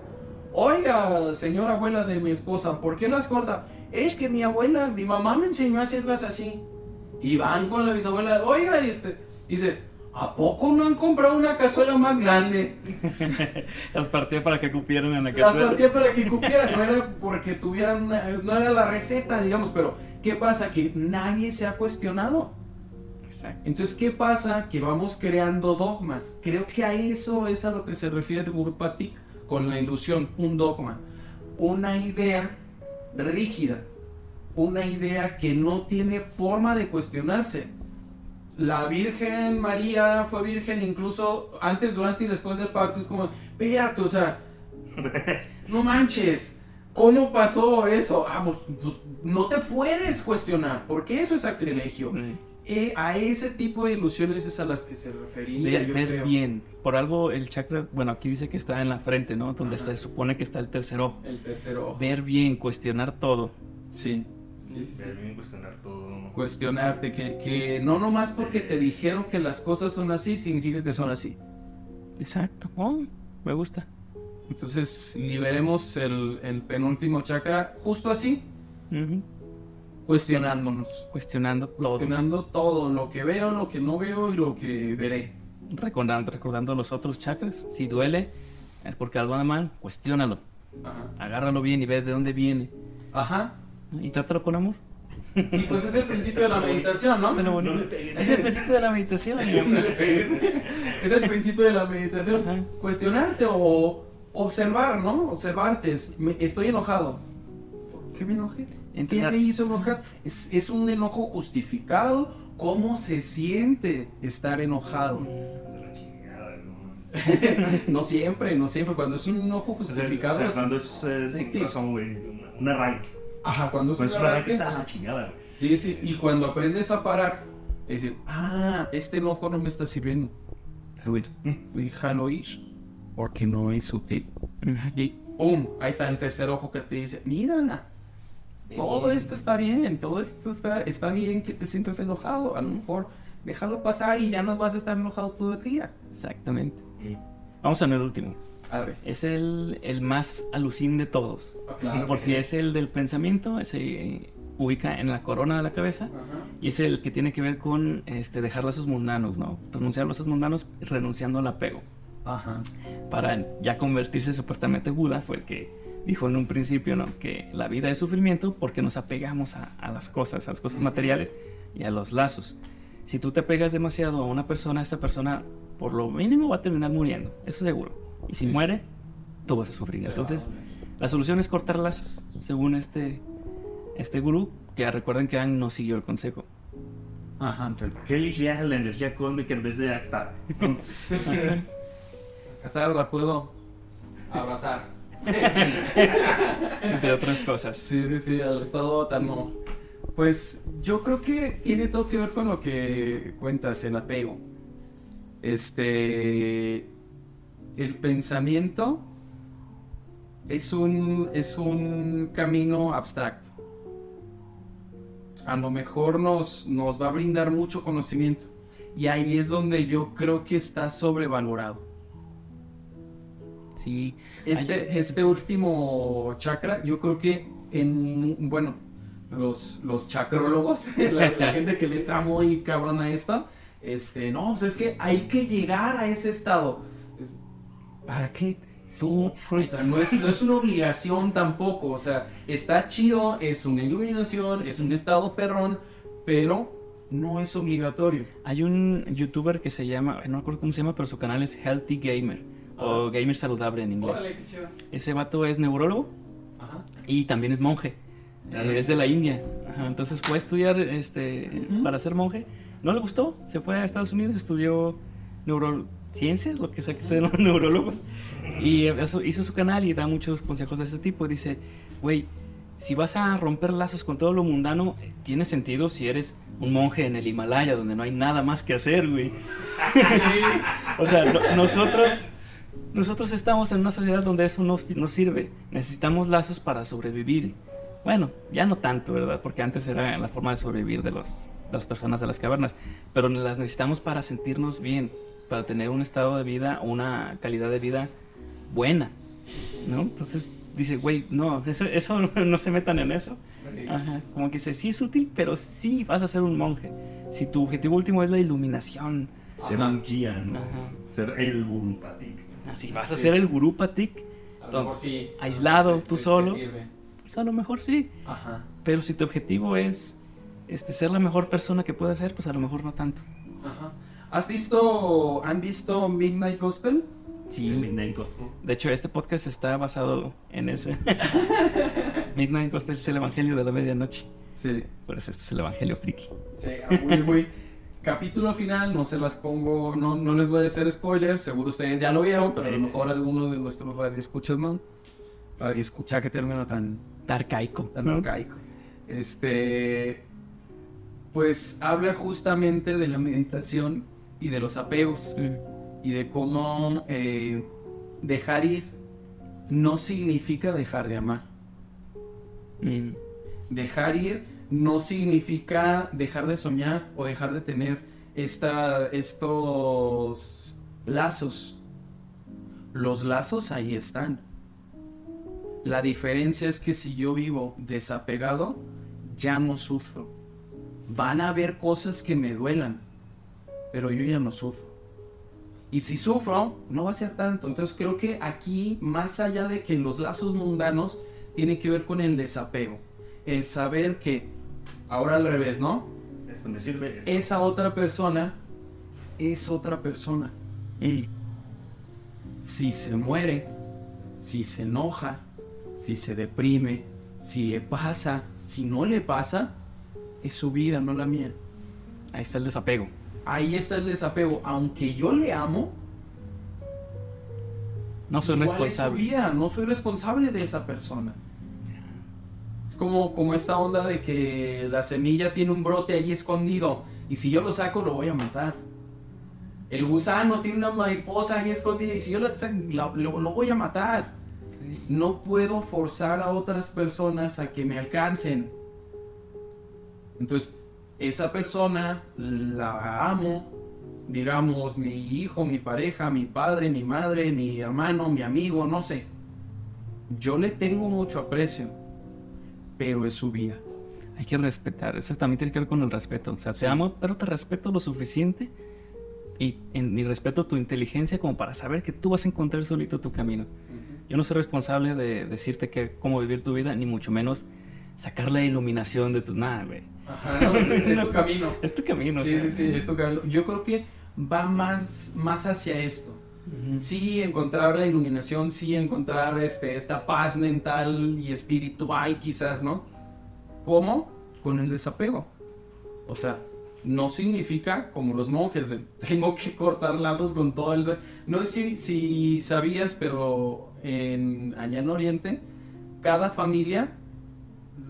Oiga, señora abuela de mi esposa, ¿por qué las corta? Es que mi abuela, mi mamá me enseñó a hacerlas así. Y van con la bisabuela, oiga, y este, dice, ¿a poco no han comprado una cazuela más grande? Las partía para que cupieran en la Las casa. partía para que cupieran, no era porque tuvieran, una- no era la receta, digamos, pero ¿qué pasa? Que nadie se ha cuestionado. Exacto. Entonces, ¿qué pasa? Que vamos creando dogmas. Creo que a eso es a lo que se refiere Gurupati con la ilusión, un dogma. Una idea rígida, una idea que no tiene forma de cuestionarse. La Virgen María fue virgen incluso antes, durante y después del parto. Es como, espérate, o sea, no manches. ¿Cómo pasó eso? Ah, pues, pues, no te puedes cuestionar, porque eso es sacrilegio. Mm. Eh, a ese tipo de ilusiones es a las que se refería, Ver, yo ver creo. bien. Por algo el chakra, bueno, aquí dice que está en la frente, ¿no? Donde Ajá. se supone que está el tercer ojo. El tercero. ojo. Ver bien, cuestionar todo. Sí. Sí, sí, sí. Ver bien, cuestionar todo. Cuestionarte, que, que no nomás porque te dijeron que las cosas son así, significa que son así. Exacto. Oh, me gusta. Entonces liberemos el, el penúltimo chakra justo así, Ujú. Cuestionándonos. Cuestionando todo. Cuestionando todo, lo que veo, lo que no veo y lo que veré. Recordando, recordando los otros chakras. Si duele, es porque algo anda mal, cuestiónalo. Ajá. Agárralo bien y ve de dónde viene. Ajá. Y trátalo con amor. Y pues es el principio de la meditación, ¿no? Es el principio de la meditación. es el principio de la meditación. Ajá. Cuestionarte o observar, ¿no? Observarte. Estoy enojado. ¿Por qué me enojé? ¿Qué Entender- me hizo enojar? Es, es un enojo justificado. ¿Cómo se siente estar enojado? Chingada, ¿no? siempre, no siempre. Cuando es un enojo justificado. o sea, es- cuando es, es sin Sí. razón, güey. un- arranque. Ajá, cuando es Pues un arranque está a la chingada, güey. Sí, sí. Y cuando aprendes a parar, es decir, ah, este enojo no me está sirviendo. Déjalo ir, porque no es útil. Y ¡pum! Ahí está el tercer ojo que te dice, mira, todo esto está bien, todo esto está, está bien que te sientas enojado. A lo mejor déjalo pasar y ya no vas a estar enojado todo el día. Exactamente. Vamos al último. A ver. Es el, el más alucín de todos. Porque es el del pensamiento, se eh, ubica en la corona de la cabeza y es el que tiene que ver con este, dejar lazos mundanos, ¿no? Renunciar a lazos mundanos renunciando al apego. Ajá. Para ya convertirse supuestamente Buda, fue el que dijo en un principio, ¿no? Que la vida es sufrimiento porque nos apegamos a, a las cosas, a las cosas materiales y a los lazos. Si tú te apegas demasiado a una persona, esta persona por lo mínimo va a terminar muriendo, eso seguro. Y si Sí. muere, tú vas a sufrir. Entonces, la solución es cortar lazos, según este, este gurú, que recuerden que Ang no siguió el consejo. Ajá. ¿Qué elegirías la energía cósmica en vez de actar? Qatar la puedo abrazar. Entre otras cosas. Sí, sí, sí, al estado tan no. Pues yo creo que tiene todo que ver con lo que cuentas, el apego. Este. El pensamiento es un, es un camino abstracto. A lo mejor nos, nos va a brindar mucho conocimiento. Y ahí es donde yo creo que está sobrevalorado. Sí. Este, este último chakra, yo creo que en, bueno, los, los chakrólogos, la, la gente que le está muy cabrón a esto, este, no, pues es que hay que llegar a ese estado. Es- ¿Para qué? O sea, no es, no es una obligación tampoco, o sea, está chido, es una iluminación, es un estado perrón, pero no es obligatorio. Hay un youtuber que se llama, no me acuerdo cómo se llama, pero su canal es Healthy Gamer. O Gamer Saludable en inglés. Ese vato es neurólogo Ajá. y también es monje. Eh, es de la India. Ajá, entonces fue a estudiar este, Ujú. para ser monje. No le gustó. Se fue a Estados Unidos, estudió neurociencias, lo que sea que estudian los neurólogos. Y eso, hizo su canal y da muchos consejos de ese tipo. Dice, güey, si vas a romper lazos con todo lo mundano, eh, tiene sentido si eres un monje en el Himalaya, donde no hay nada más que hacer, güey. O sea, no- nosotros, nosotros estamos en una sociedad donde eso no nos sirve. Necesitamos lazos para sobrevivir. Bueno, ya no tanto, ¿verdad? Porque antes era la forma de sobrevivir de, los, de las personas de las cavernas. Pero las necesitamos para sentirnos bien, para tener un estado de vida, una calidad de vida buena, ¿no? Entonces dice, güey, no, eso, eso no se metan en eso. Ajá, como que dice, sí es útil, pero sí vas a ser un monje. Si tu objetivo último es la iluminación, Ser un guía, ¿no? Ser el Gurupatik. Así vas a ser el gurú patik, A lo mejor sí. Aislado, Te- tú te solo. pues a lo mejor sí. Ajá. Pero si tu objetivo es este, ser la mejor persona que puedas ser, pues a lo mejor no tanto. Ajá. ¿Has visto, han visto Midnight Gospel? Sí. Midnight Gospel. De hecho, este podcast está basado en ese. Midnight Gospel es el evangelio de la medianoche. Sí. Por eso este es el evangelio friki. Sí, muy, muy. Capítulo final, no se las pongo, no, no les voy a hacer spoiler, seguro ustedes ya lo vieron, pero a lo mejor alguno de nuestros radioescuchas no. Radioescucha que término tan, Arcaico. tan ¿no? arcaico. Este, pues habla justamente de la meditación y de los apegos y de cómo eh, dejar ir no significa dejar de amar. Mm. Dejar ir no significa dejar de soñar o dejar de tener esta, estos lazos. los lazos ahí están. La diferencia es que si yo vivo desapegado, ya no sufro. Van a haber cosas que me duelan, pero yo ya no sufro. Y si sufro, no va a ser tanto. Entonces creo que aquí, más allá de que los lazos mundanos, tiene que ver con el desapego. El saber que, ahora al revés, ¿no? Esto me sirve. esto- Esa otra persona es otra persona. Y si se muere, si se enoja, si se deprime, si le pasa, si no le pasa, es su vida, no la mía. Ahí está el desapego. Ahí está el desapego. Aunque yo le amo, No soy igual es su responsable. vida, no soy responsable de esa persona. Como, como esta onda de que la semilla tiene un brote ahí escondido y si yo lo saco lo voy a matar. El gusano tiene una mariposa ahí escondida y si yo lo saco lo, lo- lo voy a matar. No puedo forzar a otras personas a que me alcancen. Entonces, esa persona la amo, digamos, mi hijo, mi pareja, mi padre, mi madre, mi hermano, mi amigo, no sé. Yo le tengo mucho aprecio, pero es su vida. Hay que respetar. Eso también tiene que ver con el respeto. O sea, te amo, pero te respeto lo suficiente y, en- y respeto tu inteligencia como para saber que tú vas a encontrar solito tu camino. Yo no soy responsable de decirte que, cómo vivir tu vida, ni mucho menos sacar la iluminación de tu... Nada, güey. Ajá, no, es tu camino. Es tu camino. Sí, o sea. sí, sí, es tu camino. Yo creo que va más, más hacia esto. Sí, encontrar la iluminación, sí, encontrar este, esta paz mental y espiritual, quizás, ¿no? ¿Cómo? Con el desapego. O sea, no significa como los monjes, de, tengo que cortar lazos con todo el... No sé si, si sabías, pero en, allá en Oriente, cada familia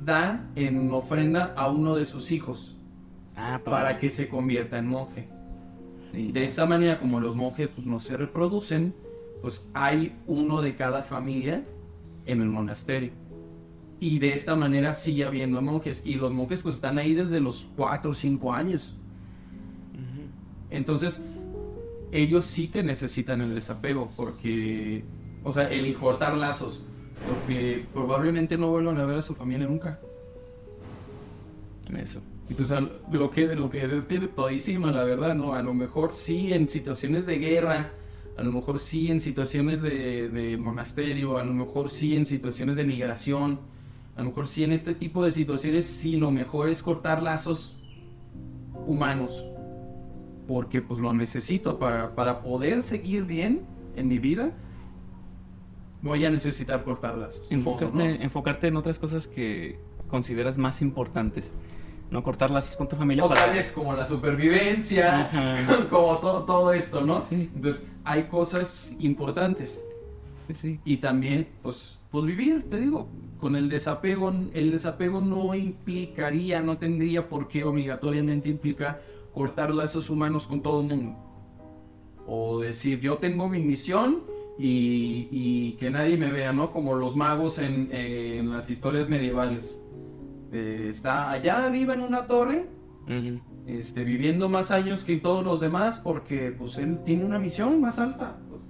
da en ofrenda a uno de sus hijos Ah, para que se convierta en monje. Sí. De esa manera, como los monjes pues, no se reproducen, pues hay uno de cada familia en el monasterio. Y de esta manera sigue habiendo monjes. Y los monjes pues están ahí desde los 4 o 5 años. Entonces, ellos sí que necesitan el desapego porque, o sea, el cortar lazos. Porque probablemente no vuelvan a ver a su familia nunca. Eso. Entonces, al- lo que, lo que es tiene todísima, la verdad, ¿no? A lo mejor sí en situaciones de guerra, a lo mejor sí en situaciones de, de monasterio, a lo mejor sí en situaciones de migración, a lo mejor sí en este tipo de situaciones, sí lo mejor es cortar lazos humanos, porque pues lo necesito para, para poder seguir bien en mi vida, voy a necesitar cortar lazos. Enfocarte, ¿no? enfocarte en otras cosas que consideras más importantes. No cortar lazos con tu familia Otra para... vez como la supervivencia, Ajá. como todo, todo esto, ¿no? Sí. Entonces, hay cosas importantes. Sí. Y también, pues, pues vivir, te digo, con el desapego, el desapego no implicaría, no tendría por qué obligatoriamente implicar cortar lazos humanos con todo el mundo. O decir, yo tengo mi misión y, y que nadie me vea, ¿no? Como los magos en, en las historias medievales. Eh, está allá arriba en una torre, este, viviendo más años que todos los demás porque pues él tiene una misión más alta. Pues,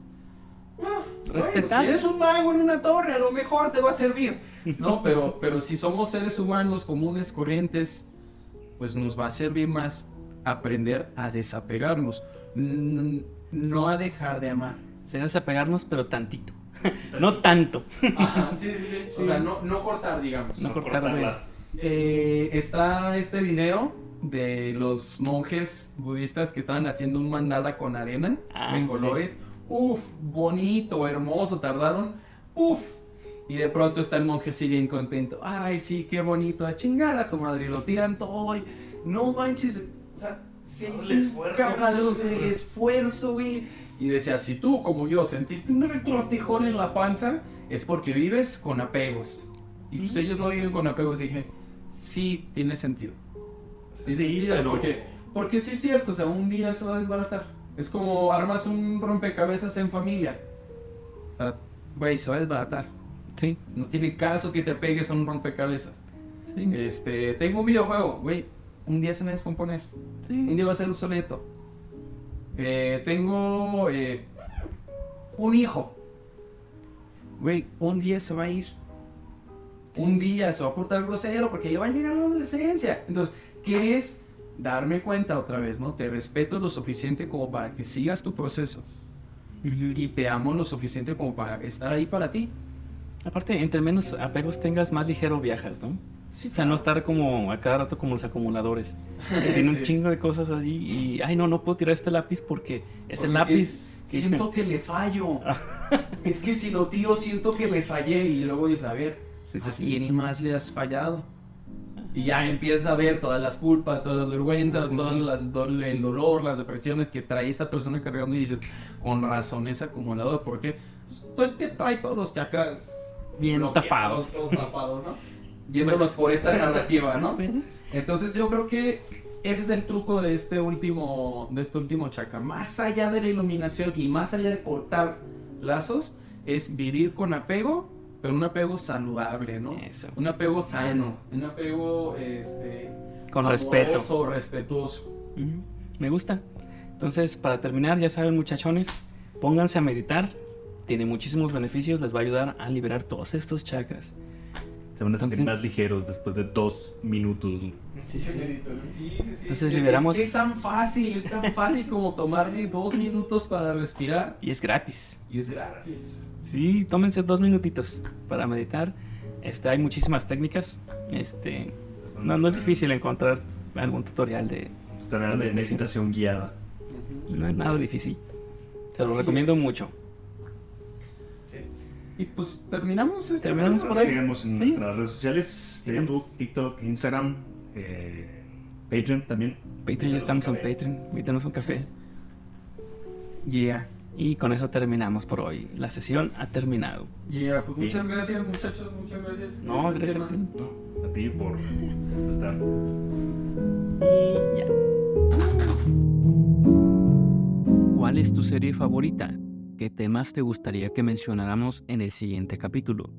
ah, bueno, Respetable. si eres un mago en una torre, a lo mejor te va a servir. No, pero, pero si somos seres humanos comunes, corrientes, pues nos va a servir más aprender a desapegarnos, no a dejar de amar. Sería desapegarnos, pero tantito. no tanto. Ajá, sí, sí, sí. O sea, no, no cortar, digamos. No cortar, güey. las- Eh, está este video de los monjes budistas que estaban haciendo un mandala con arena Ah, en sí. colores. Uf, bonito, hermoso, tardaron. Uf. Y de pronto está el monje así bien contento. Ay, sí, qué bonito. A chingar a su madre. y Lo tiran todo. Y no manches. O sea, se El esfuerzo. del esfuerzo, güey. Y decía, si tú, como yo, sentiste un retortijón en la panza, es porque vives con apegos. Y pues ellos no viven con apegos. Y dije, sí, tiene sentido. Sí, sí, porque, porque sí es cierto, o sea, un día se va a desbaratar. Es como armas un rompecabezas en familia. O sea, güey, se va a desbaratar. Sí. No tiene caso que te pegues a un rompecabezas. Sí. Este, tengo un videojuego, güey, un día se me va a descomponer. Un Sí. día va a ser obsoleto. Eh, tengo eh, un hijo. güey, un día se va a ir. Un día se va a portar grosero porque le va a llegar la adolescencia. Entonces, ¿qué es? Darme cuenta otra vez, ¿no? Te respeto lo suficiente como para que sigas tu proceso. Y te amo lo suficiente como para estar ahí para ti. Aparte, entre menos apegos tengas, más ligero viajas, ¿no? Sí, O sea, no estar como a cada rato como los acumuladores. Que Tiene un Sí. chingo de cosas allí y, ay, no, no puedo tirar este lápiz porque es el lápiz. si- siento que le fallo. es que si lo tiro, siento que le fallé. Y luego dices, a ver, Sí, sí, ¿a sí. quién más le has fallado? Y ya empiezas a ver todas las culpas, todas las vergüenzas, todo las- todo el dolor, las depresiones que trae esta persona cargando. Y dices, con razón es acumulador. Porque te trae todos los chakras Bien tapados. todos tapados, ¿no? Yéndolos por esta narrativa, ¿no? Entonces yo creo que ese es el truco de este último, de este último chakra. Más allá de la iluminación y más allá de cortar lazos, es vivir con apego, pero un apego saludable, ¿no? Eso. Un apego sano, un apego este, Con amoroso, respeto. respetuoso. Ujú, Me gusta. Entonces, para terminar, ya saben, muchachones, pónganse a meditar. Tiene muchísimos beneficios, les va a ayudar a liberar todos estos chakras. Se van a sentir Entonces- más ligeros después de dos minutos. Sí, sí. Entonces Es- liberamos- Es, tan fácil, es tan fácil como tomarme dos minutos para respirar Y es gratis. y es gratis. Sí, tómense dos minutitos para meditar. Este, hay muchísimas técnicas. Este, no, no es difícil encontrar algún tutorial de... Tutorial de meditación guiada. No es nada difícil. Se lo Así recomiendo es. mucho. Y pues terminamos este Terminamos por ahí. Síganos en Sí. nuestras redes sociales. Facebook, TikTok, Instagram, eh, Patreon también. Patreon, ya estamos en Patreon. Invítanos un café. Yeah. Y con eso terminamos por hoy. La sesión ha terminado. Yeah, pues Sí. muchas gracias muchachos, muchas gracias. No, Buen gracias a ti. A ti por estar. Y ya. ¿Cuál es tu serie favorita? ¿Qué temas te gustaría que mencionáramos en el siguiente capítulo?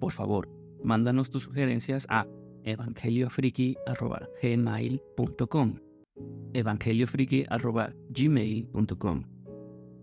Por favor, mándanos tus sugerencias a evangeliofriki.gmail.com evangeliofriki.gmail.com